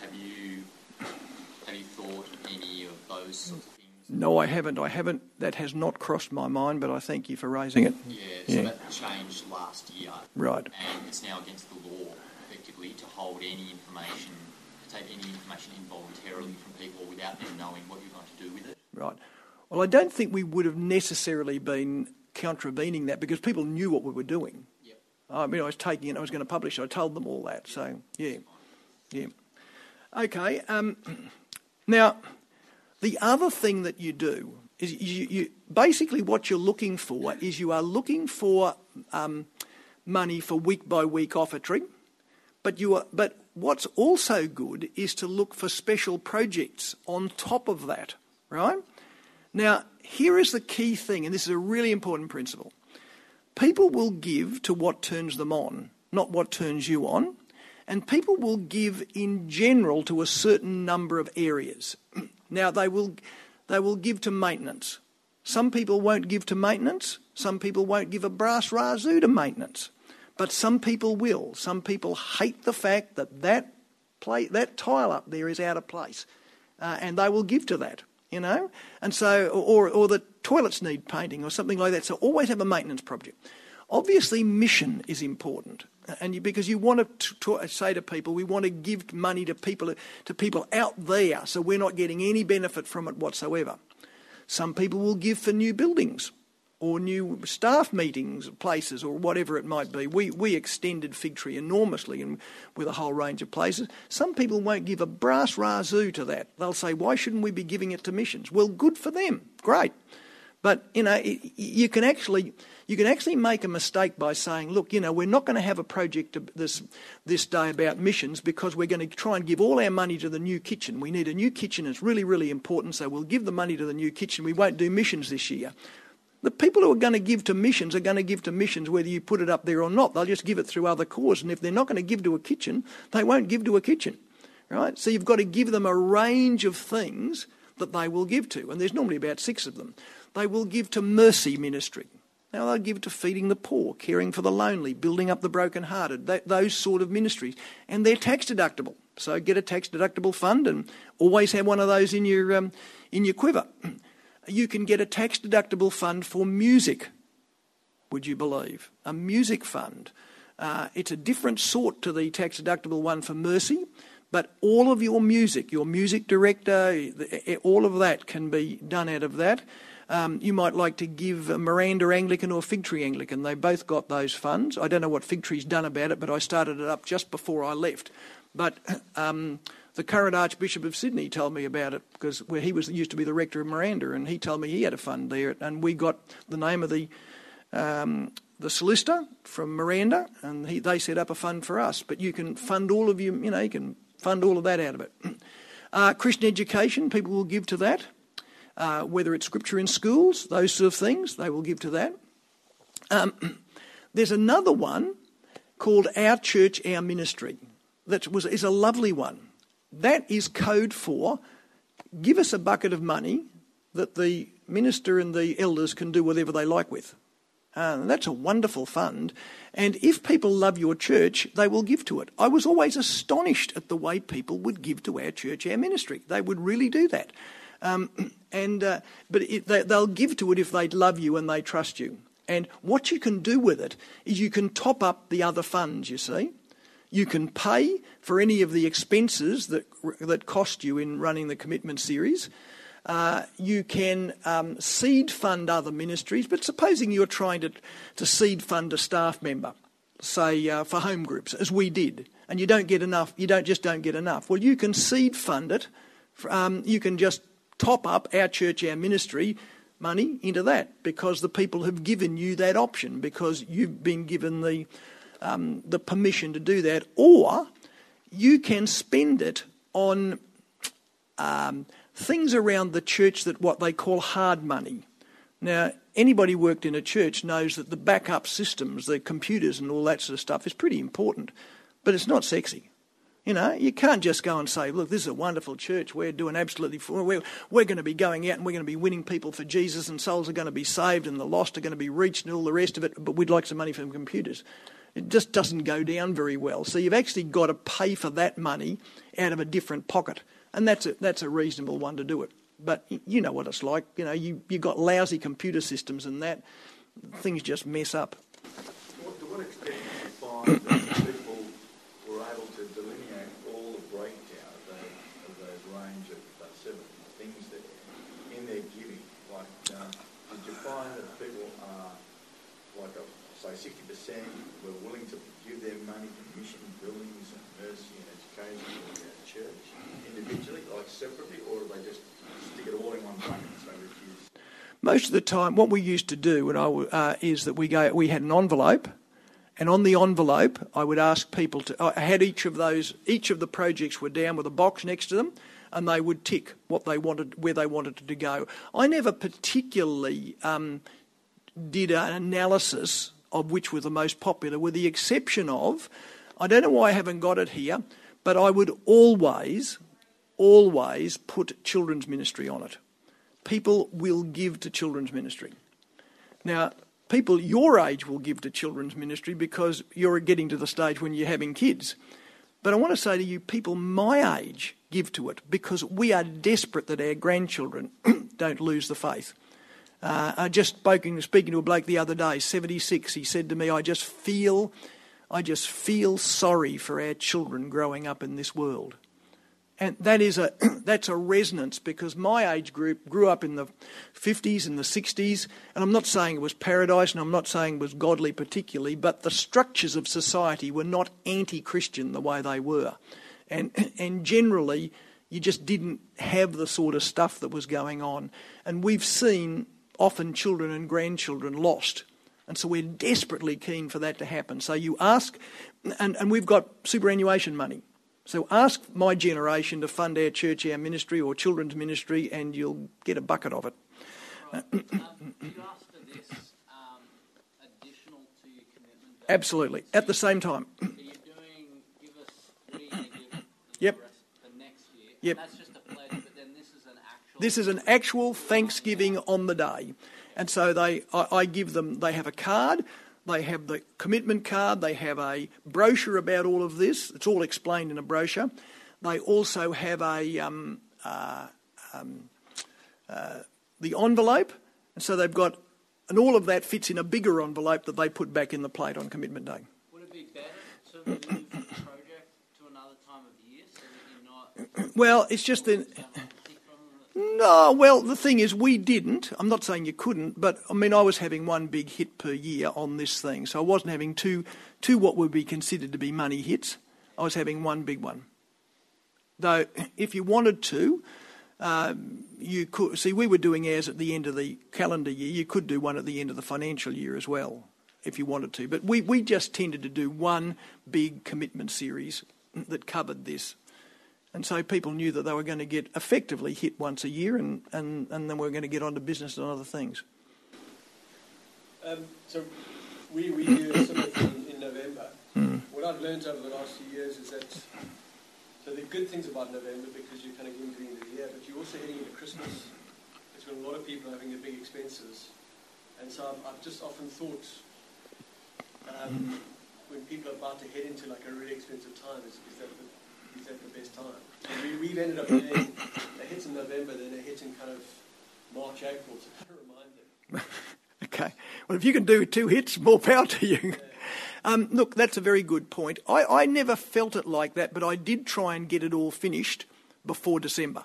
have you have you thought of any of those sorts of things?
No, I haven't. I haven't. That has not crossed my mind, but I thank you for raising it.
Yeah, so yeah. that changed last year.
Right.
And it's now against the law to hold any information, to take any information involuntarily from people without them knowing what you're going to do with it.
Right. Well, I don't think we would have necessarily been contravening that because people knew what we were doing.
Yep.
I mean, I was taking it, I was going to publish it, I told them all that. So, yeah. Yeah. Okay. Um, now, the other thing that you do is you, you, basically what you're looking for is you are looking for um, money for week by week offertory. But you are, but what's also good is to look for special projects on top of that, right? Now, here is the key thing, and this is a really important principle. People will give to what turns them on, not what turns you on. And people will give in general to a certain number of areas. Now, they will, they will give to maintenance. Some people won't give to maintenance. Some people won't give a brass razoo to maintenance. But some people will. Some people hate the fact that that, play, that tile up there is out of place. Uh, and they will give to that, you know? And so, or, or the toilets need painting or something like that. So always have a maintenance project. Obviously, mission is important and you, because you want to, to, say to people, we want to give money to people to people out there, so we're not getting any benefit from it whatsoever. Some people will give for new buildings or new staff meetings, places, or whatever it might be. We we extended Figtree enormously and with a whole range of places. Some people won't give a brass razoo to that. They'll say, "Why shouldn't we be giving it to missions?" Well, good for them, great. But you know, you can actually you can actually make a mistake by saying, look, you know, we're not going to have a project this, this day about missions because we're going to try and give all our money to the new kitchen. We need a new kitchen. It's really, really important. So we'll give the money to the new kitchen. We won't do missions this year. The people who are going to give to missions are going to give to missions whether you put it up there or not. They'll just give it through other causes. And if they're not going to give to a kitchen, they won't give to a kitchen. Right? So you've got to give them a range of things that they will give to. And there's normally about six of them. They will give to mercy ministry. Now they'll give to feeding the poor, caring for the lonely, building up the brokenhearted, that, those sort of ministries. And they're tax deductible. So get a tax deductible fund and always have one of those in your, um, in your quiver. You can get a tax deductible fund for music, would you believe? A music fund. Uh, it's a different sort to the tax deductible one for Mercy, but all of your music, your music director, all of that can be done out of that. Um, you might like to give Miranda Anglican or Figtree Anglican. They both got those funds. I don't know what Figtree's done about it, but I started it up just before I left. But um, the current Archbishop of Sydney told me about it because where he was used to be the rector of Miranda, and he told me he had a fund there, and we got the name of the um, the solicitor from Miranda, and he, they set up a fund for us. But you can fund all of you, you know, you can fund all of that out of it. Uh, Christian education, people will give to that uh, whether it's scripture in schools, those sort of things, they will give to that. Um, there's another one called Our Church, Our Ministry that was, is a lovely one. That is code for give us a bucket of money that the minister and the elders can do whatever they like with. That's a wonderful fund. And if people love your church, they will give to it. I was always astonished at the way people would give to our church, our ministry. They would really do that. Um, and uh, but it, they, they'll give to it if they love you and they trust you. And what you can do with it is you can top up the other funds. You see, you can pay for any of the expenses that that cost you in running the commitment series. Uh, you can um, seed fund other ministries, but supposing you're trying to, to seed fund a staff member, say uh, for home groups, as we did, and you don't get enough, you don't just don't get enough. Well, you can seed fund it. Um, you can just top up our church, our ministry money into that because the people have given you that option because you've been given the um, the permission to do that, or you can spend it on um, things around the church that what they call hard money. Now, anybody worked in a church knows that the backup systems, the computers and all that sort of stuff is pretty important, but it's not sexy. You know, you can't just go and say, look, this is a wonderful church. We're doing absolutely, we're, we're going to be going out and we're going to be winning people for Jesus and souls are going to be saved and the lost are going to be reached and all the rest of it, but we'd like some money from computers. It just doesn't go down very well. So you've actually got to pay for that money out of a different pocket. And that's a, that's a reasonable one to do it. But you know what it's like. You know, you, you've got lousy computer systems and that, things just mess up.
Do you find that people were able to what extent do you find
Most of the time, what we used to do when I, uh, is that we, go, we had an envelope And on the envelope, I would ask people to. I had each of those, each of the projects were down with a box next to them, and they would tick what they wanted, where they wanted it to go. I never particularly um, did an analysis of which were the most popular, with the exception of, I don't know why I haven't got it here, but I would always, always put children's ministry on it. People will give to children's ministry. Now, people your age will give to children's ministry because you're getting to the stage when you're having kids. But I want to say to you, people my age give to it because we are desperate that our grandchildren don't lose the faith. Uh, I just spoken, speaking to a bloke the other day, 76. He said to me, "I just feel, I just feel sorry for our children growing up in this world." And that is a that's a resonance because my age group grew up in the 50s and the 60s, and I'm not saying it was paradise, and I'm not saying it was godly particularly, but the structures of society were not anti-Christian the way they were, and and generally you just didn't have the sort of stuff that was going on, and we've seen often children and grandchildren lost. And so we're desperately keen for that to happen. So you ask, and, and we've got superannuation money. So ask my generation to fund our church, our ministry, or children's ministry, and you'll get a bucket of it.
Right. Um, you asked for this um, additional to your commitment. date.
Absolutely. At the same time.
So you're doing, give us, what are you going to give the
Yep.
rest for next year?
Yep.
And that's just a pledge, but then this is an actual.
This is an actual Thanksgiving on the day. And so they, I, I give them, they have a card, they have the commitment card, they have a brochure about all of this. It's all explained in a brochure. They also have a, um, uh, um, uh, the envelope. And so they've got, and all of that fits in a bigger envelope that they put back in the plate on commitment day.
Would it be better to move the project to another time of year so that you're not
Well, it's just that. No, well, the thing is, we didn't. I'm not saying you couldn't, but I mean, I was having one big hit per year on this thing, so I wasn't having two, two what would be considered to be money hits. I was having one big one. Though, if you wanted to, um, you could see we were doing ours at the end of the calendar year. You could do one at the end of the financial year as well, if you wanted to. But we, we just tended to do one big commitment series that covered this. And so people knew that they were going to get effectively hit once a year and, and, and then we are going to get on to business and other things.
Um, so we, we do similar in November.
Hmm.
What I've learned over the last few years is that so the good things about November because you're kind of getting to the end of the year, but you're also heading into Christmas. It's when a lot of people are having their big expenses, and so I've, I've just often thought um, when people are about to head into like a really expensive time, is, is that the is that the best time? And we, we've ended up getting a hit in November, then a hit in kind of March, April to kind of remind them.
Okay. Well, if you can do two hits, more power to you. Um, look, that's a very good point. I, I never felt it like that, but I did try and get it all finished before December.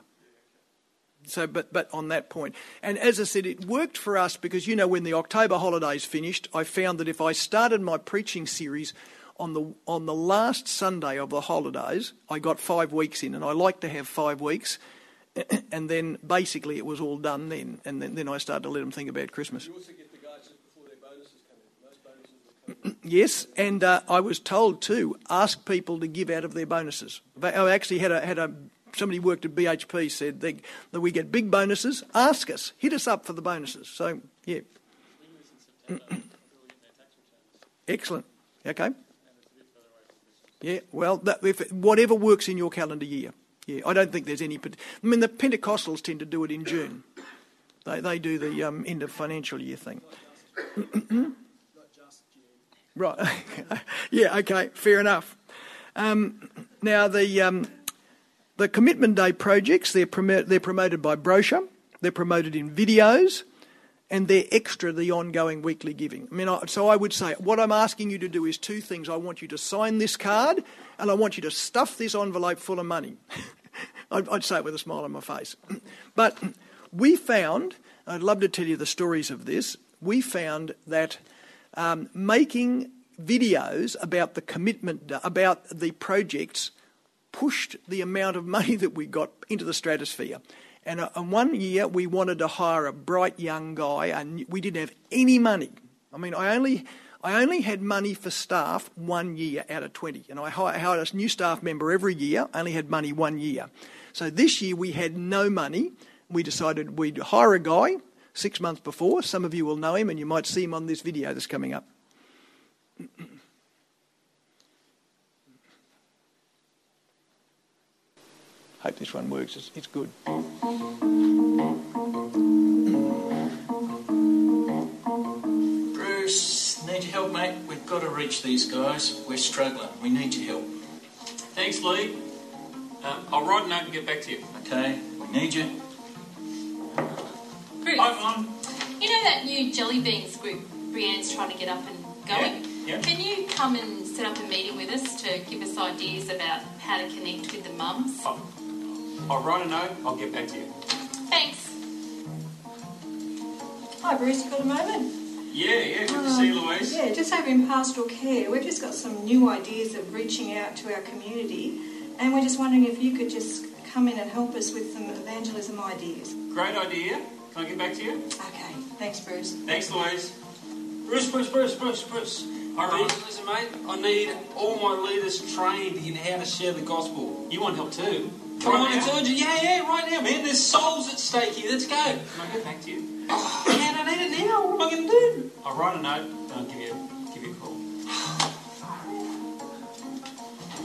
So, but, but on that point. And as I said, it worked for us because, you know, when the October holidays finished, I found that if I started my preaching series on the, on the last Sunday of the holidays, I got five weeks in, and I like to have five weeks. And then basically it was all done then, and then, then I started to let them think about Christmas.
You also get the guys before their bonuses come in. Most bonuses will come in.
Yes, and uh, I was told to ask people to give out of their bonuses. They- I actually had a had a somebody worked at BHP said they, that we get big bonuses. Ask us, hit us up for the bonuses. So yeah, excellent. Okay. Yeah, well, that, if, whatever works in your calendar year. Yeah, I don't think there's any. I mean, the Pentecostals tend to do it in June. They they do the um, end of financial year thing. Right. yeah. Okay. Fair enough. Um, now the um, the commitment day projects they're they're promoted by brochure. They're promoted in videos, and they're extra the ongoing weekly giving. I mean, so I would say what I'm asking you to do is two things. I want you to sign this card, and I want you to stuff this envelope full of money. I'd, I'd say it with a smile on my face. But we found, I'd love to tell you the stories of this. We found that um, making videos about the commitment, about the projects, pushed the amount of money that we got into the stratosphere. And, uh, and one year we wanted to hire a bright young guy, and we didn't have any money. I mean, I only, I only had money for staff one year out of 20, and I hired a new staff member every year, only had money one year. So this year we had no money. We decided we'd hire a guy six months before. Some of you will know him, and you might see him on this video that's coming up. Hope this one works. It's, it's good.
Bruce, need your help, mate. We've got to reach these guys. We're struggling. We need your help.
Thanks, Lee. Uh, I'll write a note and get back to you.
Okay? We need you.
Bruce,
Hi, Mum.
you know that new jelly beans group Brienne's trying to get up and going?
Yeah, yeah.
Can you come and set up a meeting with us to give us ideas about how to connect with the mums?
I'll, I'll write a note. I'll get back to you.
Thanks.
Hi Bruce, you got a moment?
Yeah, yeah. Good to oh, see you, Louise.
Yeah, just over in pastoral care, we've just got some new ideas of reaching out to our community, and we're just wondering if you could just come in and help us with some evangelism ideas.
Great idea. Can I get back to you?
Okay, thanks Bruce.
Thanks, Louise.
Bruce, Bruce, Bruce, Bruce, Bruce.
All right.
Listen, mate, I need all my leaders trained in how to share the gospel.
You want help too?
Come
Right
it's urgent. Yeah, yeah, right now, man. There's souls at stake here. Let's go.
Can I get back to you?
Oh, man, I need it now. What am I going to do?
I'll write a note and I'll give you, give you a call.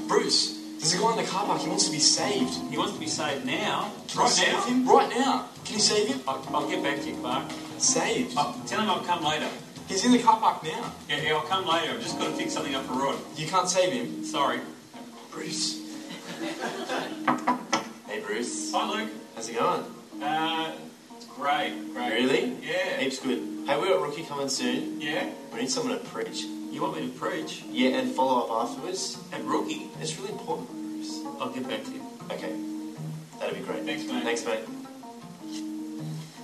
Bruce, there's a guy in the car park. He wants to be saved.
He wants to be saved now.
Can you
Right
save
now?
him? Right now. Can you save him?
I'll, I'll get back to you, Clark.
Saved.
I'll, tell him I'll come later.
He's in the car park now.
Yeah, yeah, I'll come later. I've just got to fix something up for Rod.
You can't save him.
Sorry.
Bruce. hey, Bruce.
Hi, Luke.
How's it going?
Uh, it's great, great.
Really?
Yeah.
Heaps good. Hey, we got Rookie coming soon.
Yeah?
We need someone to preach.
You want me to preach?
Yeah, and follow up afterwards.
And Rookie?
It's really important, Bruce.
I'll get back to you.
Okay. That'd be great.
Thanks, mate.
Thanks, mate.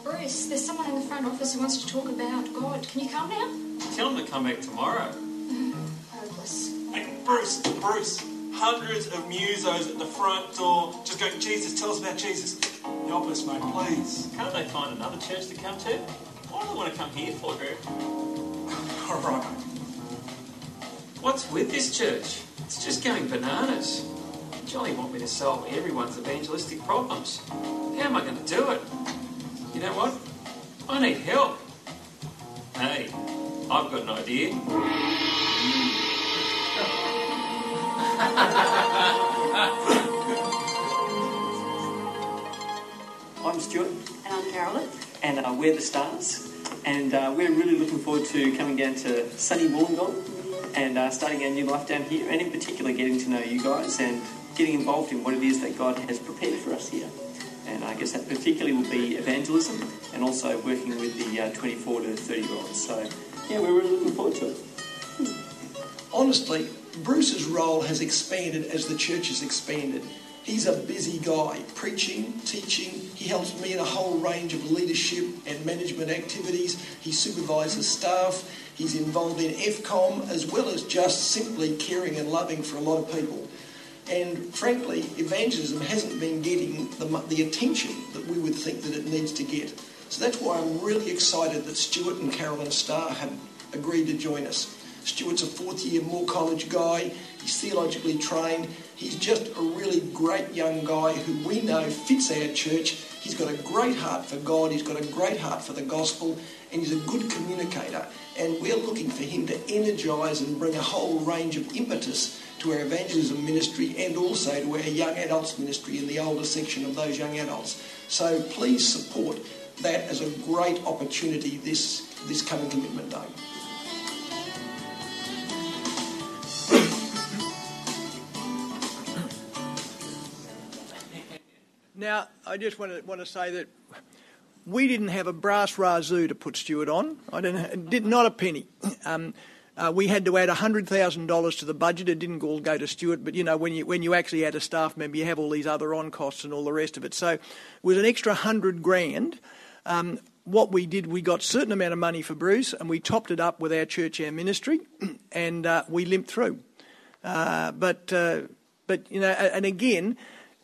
Bruce, there's someone in the front office who wants to talk about God. Can you come now?
Tell him to come back tomorrow.
Hopeless.
Hey, Bruce, Bruce, hundreds of musos at the front door just going, Jesus, tell us about Jesus. Help us, mate, please.
Can't they find another church to come to? Why do they want to come here for, Drew?
All right.
What's with this church? It's just going bananas. Jolly want me to solve everyone's evangelistic problems. How am I going to do it? You know what? I need help. Hey, I've got an idea.
I'm Stuart,
And I'm Carolyn.
and uh, we're the Starrs, and uh, we're really looking forward to coming down to sunny Wollongong and uh, starting our new life down here, and in particular getting to know you guys and getting involved in what it is that God has prepared for us here. And I guess that particularly will be evangelism and also working with the uh, 24 to 30 year olds. So, yeah, we're really looking forward to it.
Honestly, Bruce's role has expanded as the church has expanded. He's a busy guy, preaching, teaching. He helps me in a whole range of leadership and management activities. He supervises staff. He's involved in FCOM as well as just simply caring and loving for a lot of people. And frankly, evangelism hasn't been getting the, the attention that we would think that it needs to get. So that's why I'm really excited that Stuart and Carolyn Starr have agreed to join us. Stuart's a fourth year Moore College guy. He's theologically trained. He's just a really great young guy who we know fits our church. He's got a great heart for God. He's got a great heart for the gospel. And he's a good communicator. And we're looking for him to energise and bring a whole range of impetus to our evangelism ministry and also to our young adults ministry in the older section of those young adults. So please support that as a great opportunity this, this coming commitment day. Now, I just want to, want to say that we didn't have a brass razoo to put Stuart on. I didn't, did not a penny. Um, uh, we had to add $100,000 to the budget. It didn't all go to Stuart, but you know, when you, when you actually add a staff member, you have all these other on costs and all the rest of it. So it was an extra 100 grand. Um, what we did, we got a certain amount of money for Bruce and we topped it up with our church, our ministry, and uh, we limped through. Uh, but, uh, but, you know, and again,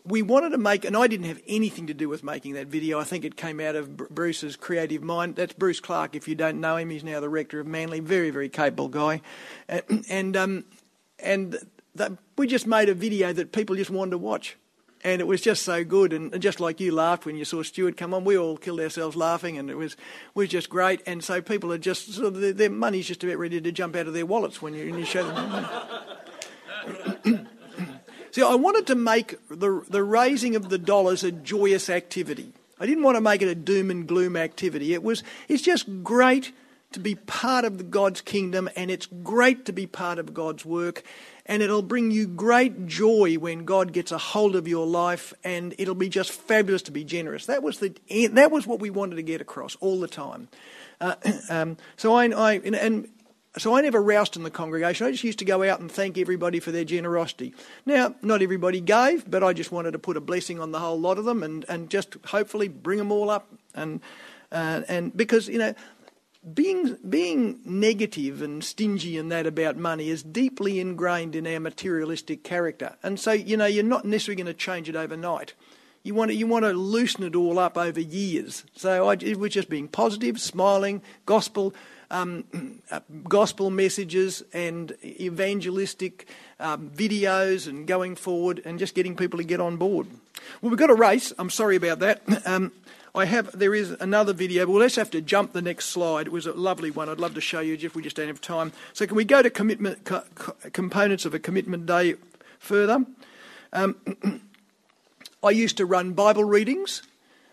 we wanted to make, and I didn't have anything to do with making that video. I think it came out of Bruce's creative mind. That's Bruce Clark. If you don't know him, he's now the rector of Manly. Very, very capable guy, and and, um, and we just made a video that people just wanted to watch. And it was just so good, and and just like you laughed when you saw Stuart come on, we all killed ourselves laughing, and it was was just great. And so people are just sort of their, their money's just about ready to jump out of their wallets when you, when you show them. See, I wanted to make the, the raising of the dollars a joyous activity. I didn't want to make it a doom and gloom activity. It was, it's just great to be part of God's kingdom and it's great to be part of God's work and it'll bring you great joy when God gets a hold of your life and it'll be just fabulous to be generous. That was, the, that was what we wanted to get across all the time. Uh, um, so I, I and, and so I never roused in the congregation. I just used to go out and thank everybody for their generosity. Now, not everybody gave, but I just wanted to put a blessing on the whole lot of them and, and just hopefully bring them all up. And, uh, and because, you know, being, being negative and stingy and that about money is deeply ingrained in our materialistic character. And so, you know, you're not necessarily going to change it overnight. You want to, you want to loosen it all up over years. So I, it was just being positive, smiling, gospel um, uh, gospel messages and evangelistic um, videos and going forward and just getting people to get on board. Well, we've got a race. I'm sorry about that. Um, I have. There is another video. We'll just have to jump the next slide. It was a lovely one. I'd love to show you, Jeff. We just don't have time. So, can we go to commitment co- co- components of a commitment day further? Um, I used to run Bible readings,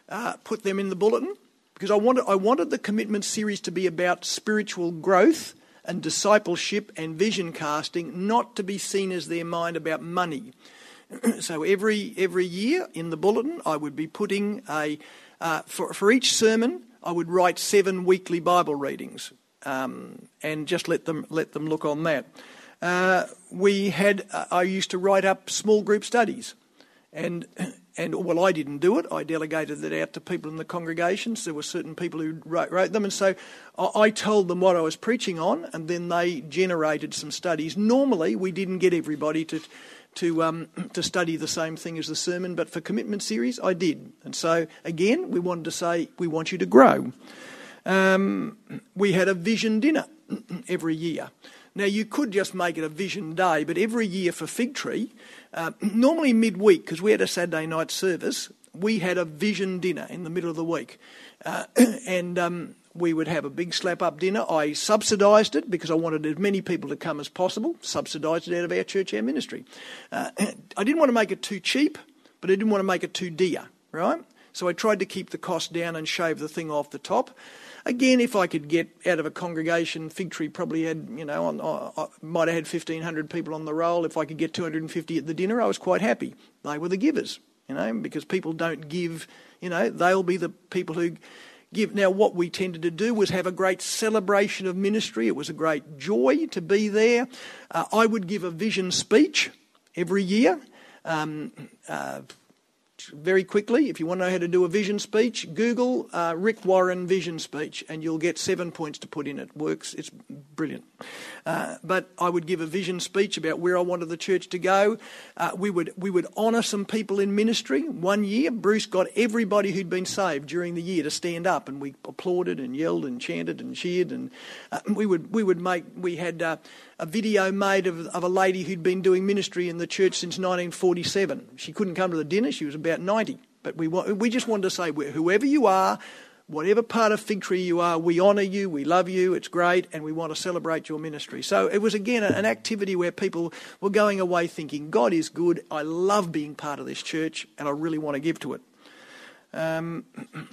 uh, put them in the bulletin because I wanted, I wanted the commitment series to be about spiritual growth and discipleship and vision casting, not to be seen as their mind about money. so every every year in the bulletin, I would be putting a uh, for for each sermon, I would write seven weekly Bible readings, um, and just let them let them look on that. Uh, we had uh, I used to write up small group studies, and and well, I didn't do it. I delegated it out to people in the congregations. There were certain people who wrote, wrote, them, and so I told them what I was preaching on, and then they generated some studies. Normally, we didn't get everybody to to um, to study the same thing as the sermon, but for commitment series, I did. And so again, we wanted to say we want you to grow. Um, we had a vision dinner every year. Now you could just make it a vision day, but every year for Figtree uh, normally midweek, because we had a Saturday night service, we had a vision dinner in the middle of the week. Uh, and um, we would have a big slap up dinner. I subsidised it because I wanted as many people to come as possible, subsidised it out of our church, our ministry. Uh, I didn't want to make it too cheap, but I didn't want to make it too dear, right? So I tried to keep the cost down and shave the thing off the top. Again, if I could get out of a congregation, Figtree probably had, you know, on, uh, might have had 1,500 people on the roll. If I could get 250 at the dinner, I was quite happy. They were the givers, you know, because people don't give, you know, they'll be the people who give. Now, what we tended to do was have a great celebration of ministry. It was a great joy to be there. Uh, I would give a vision speech every year. Um, uh, very quickly, if you want to know how to do a vision speech, Google uh, Rick Warren vision speech, and you'll get seven points to put in. It works. It's brilliant. Uh, but I would give a vision speech about where I wanted the church to go. Uh, we would we would honour some people in ministry. One year, Bruce got everybody who'd been saved during the year to stand up, and we applauded and yelled and chanted and cheered. And uh, we would we would make we had uh, a video made of, of a lady who'd been doing ministry in the church since 1947. She couldn't come to the dinner. She was about 90. But we, want, we just wanted to say, whoever you are, whatever part of Figtree you are, we honour you, we love you, it's great, and we want to celebrate your ministry. So it was again an activity where people were going away thinking, God is good, I love being part of this church, and I really want to give to it. Um,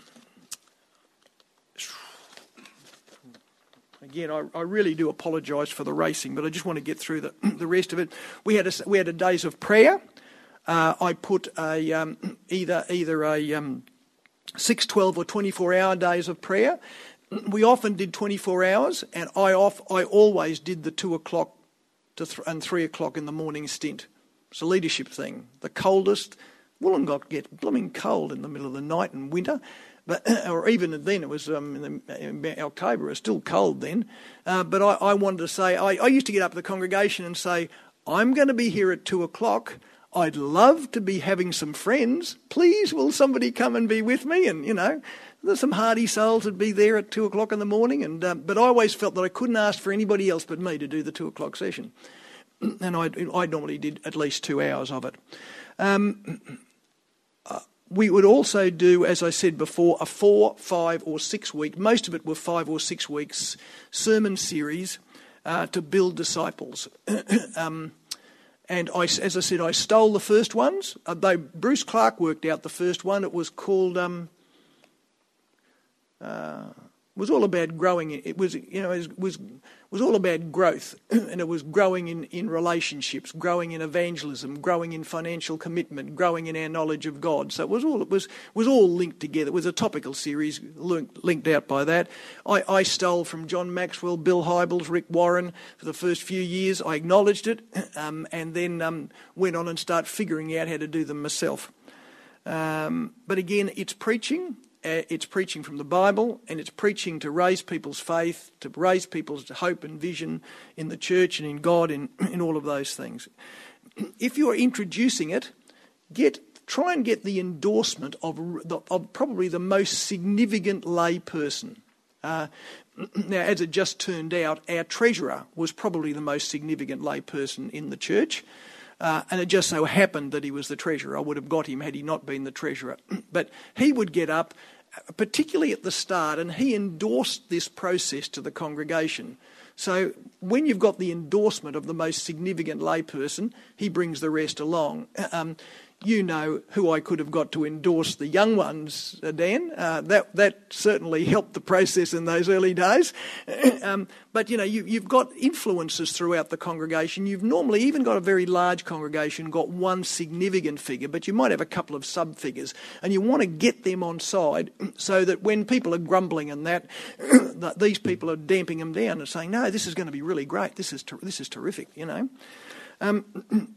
again, I, I really do apologise for the racing, but I just want to get through the, the rest of it. We had a, we had a days of prayer. Uh, I put a um, either either a um, six, 12 or 24 hour days of prayer. We often did 24 hours, and I off I always did the two o'clock to th- and three o'clock in the morning stint. It's a leadership thing. The coldest, Wollongong gets blooming cold in the middle of the night in winter, but or even then it was um, in, the, in October. It was still cold then. Uh, but I, I, wanted to say I, I used to get up to the congregation and say, "I'm going to be here at two o'clock. I'd love to be having some friends. Please, will somebody come and be with me? And, you know, there's some hardy souls that'd be there at two o'clock in the morning. And, um, but I always felt that I couldn't ask for anybody else but me to do the two o'clock session. And I, I normally did at least two hours of it. Um, uh, we would also do, as I said before, a four, five, or six week, most of it were five or six weeks, sermon series uh, to build disciples. um, and I, as I said, I stole the first ones. Uh, though Bruce Clark worked out the first one, it was called. Um, uh, was all about growing. It was, you know, it was was all about growth, and it was growing in, in relationships, growing in evangelism, growing in financial commitment, growing in our knowledge of God. So it was all it was was all linked together. It was a topical series linked, linked out by that. I, I stole from John Maxwell, Bill Hybels, Rick Warren for the first few years. I acknowledged it, um, and then um, went on and started figuring out how to do them myself. Um, but again, it's preaching uh, it's preaching from the Bible and it's preaching to raise people's faith, to raise people's hope and vision in the church and in God, in, in all of those things. If you're introducing it, get try and get the endorsement of, of probably the most significant lay person. Uh, now, as it just turned out, our treasurer was probably the most significant lay person in the church. Uh, and it just so happened that he was the treasurer. I would have got him had he not been the treasurer. but he would get up, particularly at the start, and he endorsed this process to the congregation. So when you've got the endorsement of the most significant layperson, he brings the rest along. Um, you know who I could have got to endorse the young ones, uh, Dan. Uh, that that certainly helped the process in those early days. um, but you know, you, have got influences throughout the congregation. You've normally even got a very large congregation, got one significant figure, but you might have a couple of sub figures, and you want to get them on side so that when people are grumbling and that, that these people are damping them down and saying, "No, this is going to be really great. This is ter- this is terrific." You know. Um,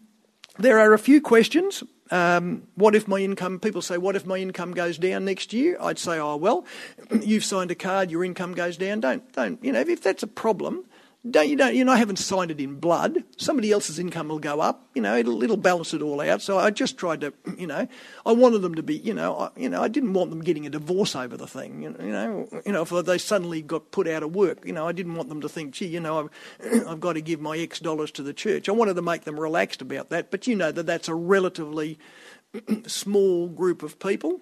there are a few questions um, what if my income, people say, what if my income goes down next year? I'd say, oh, well, you've signed a card, your income goes down. Don't, don't, you know, if that's a problem, don't, you don't, you know, I haven't signed it in blood. Somebody else's income will go up. You know, it'll, it'll balance it all out. So I just tried to, you know, I wanted them to be, you know, I, you know, I didn't want them getting a divorce over the thing. You know, you know, if they suddenly got put out of work, you know, I didn't want them to think, gee, you know, I've, I've got to give my X dollars to the church. I wanted to make them relaxed about that. But you know that that's a relatively small group of people,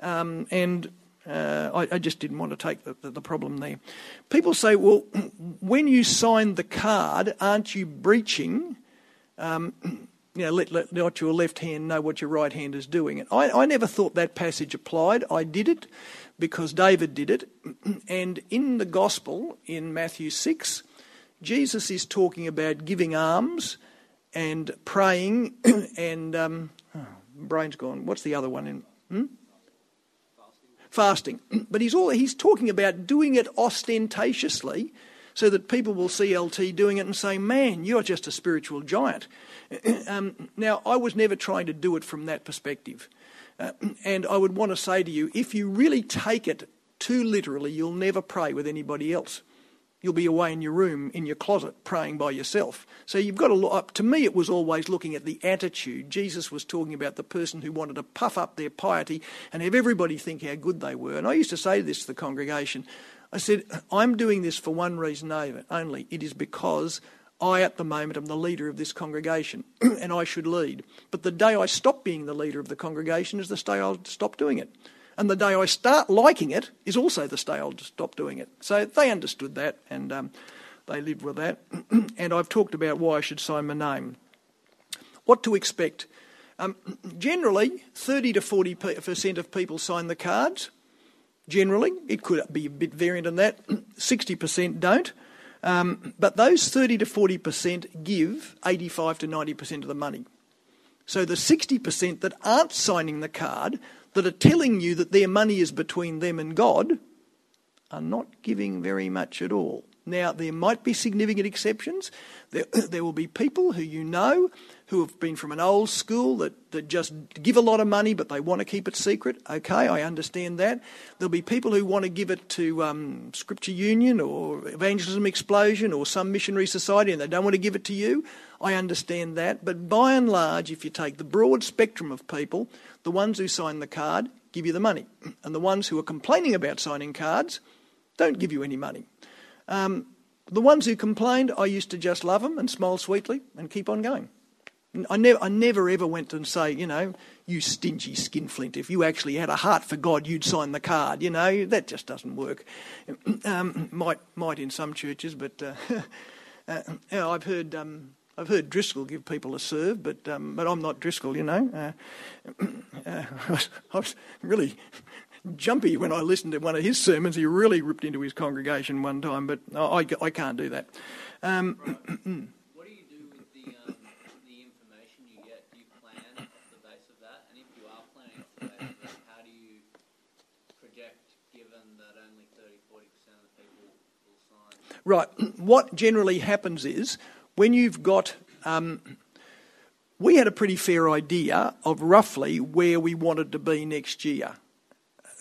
um, and uh, I, I, just didn't want to take the, the, the, problem there. People say, well, when you sign the card, aren't you breaching? Um, you know, let, let, let, your left hand know what your right hand is doing. And I, I never thought that passage applied. I did it because David did it. And in the Gospel, in Matthew 6, Jesus is talking about giving alms and praying and. Um, oh, brain's gone. What's the other one in? Hmm? Fasting. But he's, all, he's talking about doing it ostentatiously so that people will see LT doing it and say, man, you're just a spiritual giant. Um, now, I was never trying to do it from that perspective. Uh, and I would want to say to you, if you really take it too literally, you'll never pray with anybody else. You'll be away in your room, in your closet, praying by yourself. So you've got to look up. To me, it was always looking at the attitude. Jesus was talking about the person who wanted to puff up their piety and have everybody think how good they were. And I used to say this to the congregation I said, I'm doing this for one reason only. It is because I, at the moment, am the leader of this congregation and I should lead. But the day I stop being the leader of the congregation is the day I'll stop doing it. And the day I start liking it is also the day I'll stop doing it. So they understood that and um, they lived with that. and I've talked about why I should sign my name. What to expect? Um, generally, 30 to 40% of people sign the cards. Generally, it could be a bit variant in that. 60% don't. Um, but those 30 to 40% give 85 to 90% of the money. So the 60% that aren't signing the card that are telling you that their money is between them and God are not giving very much at all. Now, there might be significant exceptions. There, there will be people who you know who have been from an old school that, that just give a lot of money but they want to keep it secret. Okay, I understand that. There'll be people who want to give it to um, Scripture Union or Evangelism Explosion or some missionary society and they don't want to give it to you. I understand that. But by and large, if you take the broad spectrum of people, the ones who sign the card give you the money, and the ones who are complaining about signing cards don't give you any money. Um, the ones who complained, I used to just love them and smile sweetly and keep on going. I never, I never ever went and say, you know, you stingy skinflint. If you actually had a heart for God, you'd sign the card. You know, that just doesn't work. Um, might, might in some churches, but uh, uh, I've heard, um, I've heard Driscoll give people a serve, but, um, but I'm not Driscoll. You know, uh, uh I was, I was really jumpy when I listened to one of his sermons. He really ripped into his congregation one time, but I, I can't do that. Um, Right. What generally happens is when you've got. Um, we had a pretty fair idea of roughly where we wanted to be next year.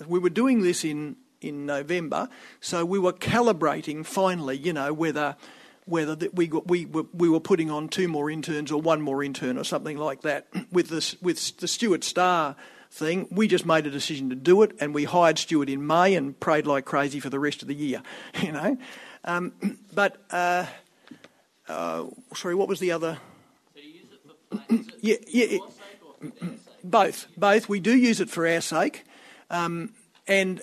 We were doing this in, in November, so we were calibrating finally, you know, whether whether we were, we were putting on two more interns or one more intern or something like that. With this with the Stuart Starr thing, we just made a decision to do it, and we hired Stuart in May and prayed like crazy for the rest of the year. You know, um, but, uh, sorry, what was the other? yeah, yeah, both. Both. We do use it for our sake. Um, and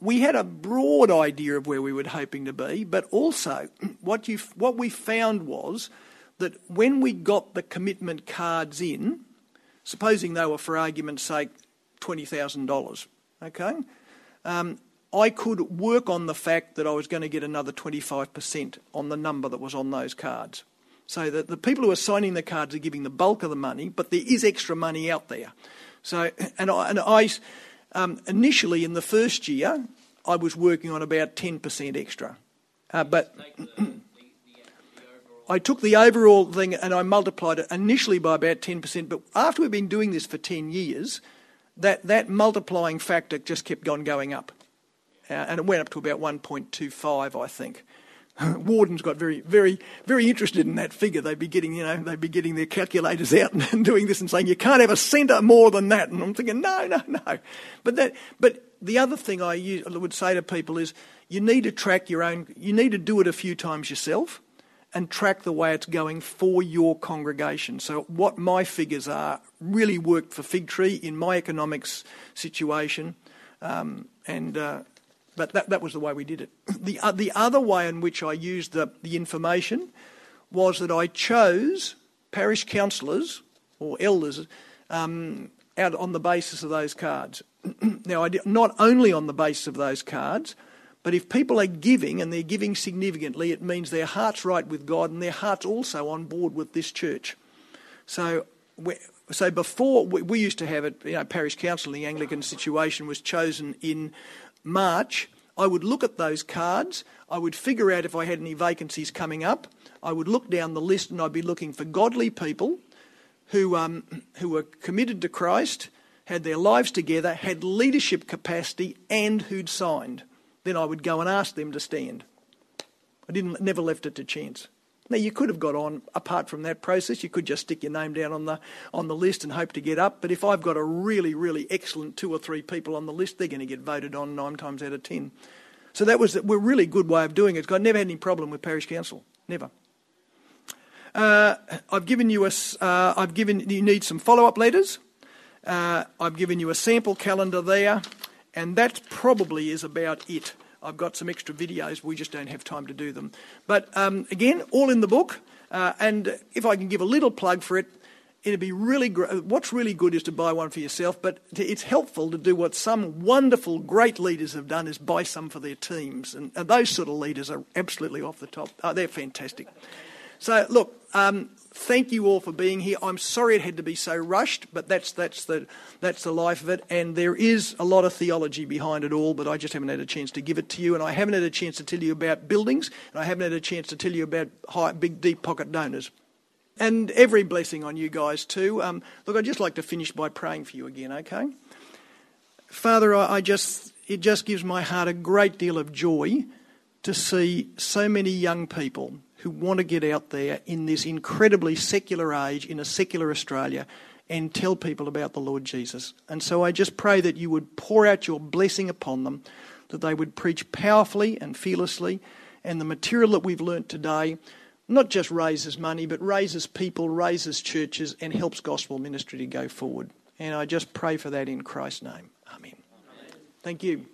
we had a broad idea of where we were hoping to be, but also what, you, what we found was that when we got the commitment cards in, supposing they were, for argument's sake, $20,000, okay, um, I could work on the fact that I was going to get another 25% on the number that was on those cards. So that the people who are signing the cards are giving the bulk of the money, but there is extra money out there. So, and I, and I um, initially in the first year, I was working on about 10% extra. Uh, but I took the overall thing and I multiplied it initially by about 10%. But after we've been doing this for 10 years, that, that multiplying factor just kept on going up and it went up to about 1.25, I think. Wardens got very, very, very interested in that figure. They'd be getting, you know, they'd be getting their calculators out and, and doing this and saying, "You can't have a centre more than that." And I'm thinking, "No, no, no." But that, but the other thing I, use, would say to people is, you need to track your own. You need to do it a few times yourself, and track the way it's going for your congregation. So what my figures are really worked for Figtree in my economics situation, um, and uh, but that, that was the way we did it. The, uh, the other way in which I used the, the information was that I chose parish councillors or elders um, out on the basis of those cards. now, I did, not only on the basis of those cards, but if people are giving and they're giving significantly, it means their heart's right with God and their heart's also on board with this church. So, so before we, we used to have it, you know, parish council in the Anglican situation was chosen in March, I would look at those cards. I would figure out if I had any vacancies coming up. I would look down the list and I'd be looking for godly people who, um, who were committed to Christ, had their lives together, had leadership capacity, and who'd signed. Then I would go and ask them to stand. I didn't, never left it to chance. Now you could have got on apart from that process. You could just stick your name down on the on the list and hope to get up. But if I've got a really really excellent two or three people on the list, they're going to get voted on nine times out of ten. So that was a really good way of doing it. I never had any problem with parish council. Never. Uh, I've given you a. Uh, I've given you need some follow up letters. Uh, I've given you a sample calendar there, and that probably is about it. I've got some extra videos. We just don't have time to do them. But um, again, all in the book. Uh, and if I can give a little plug for it, it'd be really great. What's really good is to buy one for yourself, but it's helpful to do what some wonderful, great leaders have done: is buy some for their teams. And, and those sort of leaders are absolutely off the top. Oh, they're fantastic. So look, um, thank you all for being here. I'm sorry it had to be so rushed, but that's, that's, the, that's the life of it. And there is a lot of theology behind it all, but I just haven't had a chance to give it to you. And I haven't had a chance to tell you about buildings, and I haven't had a chance to tell you about high, big, deep pocket donors. And every blessing on you guys, too. Um, look, I'd just like to finish by praying for you again, okay? Father, I, I just, it just gives my heart a great deal of joy to see so many young people who want to get out there in this incredibly secular age, in a secular Australia, and tell people about the Lord Jesus. And so I just pray that you would pour out your blessing upon them, that they would preach powerfully and fearlessly, and the material that we've learnt today not just raises money, but raises people, raises churches, and helps gospel ministry to go forward. And I just pray for that in Christ's name. Amen. Thank you.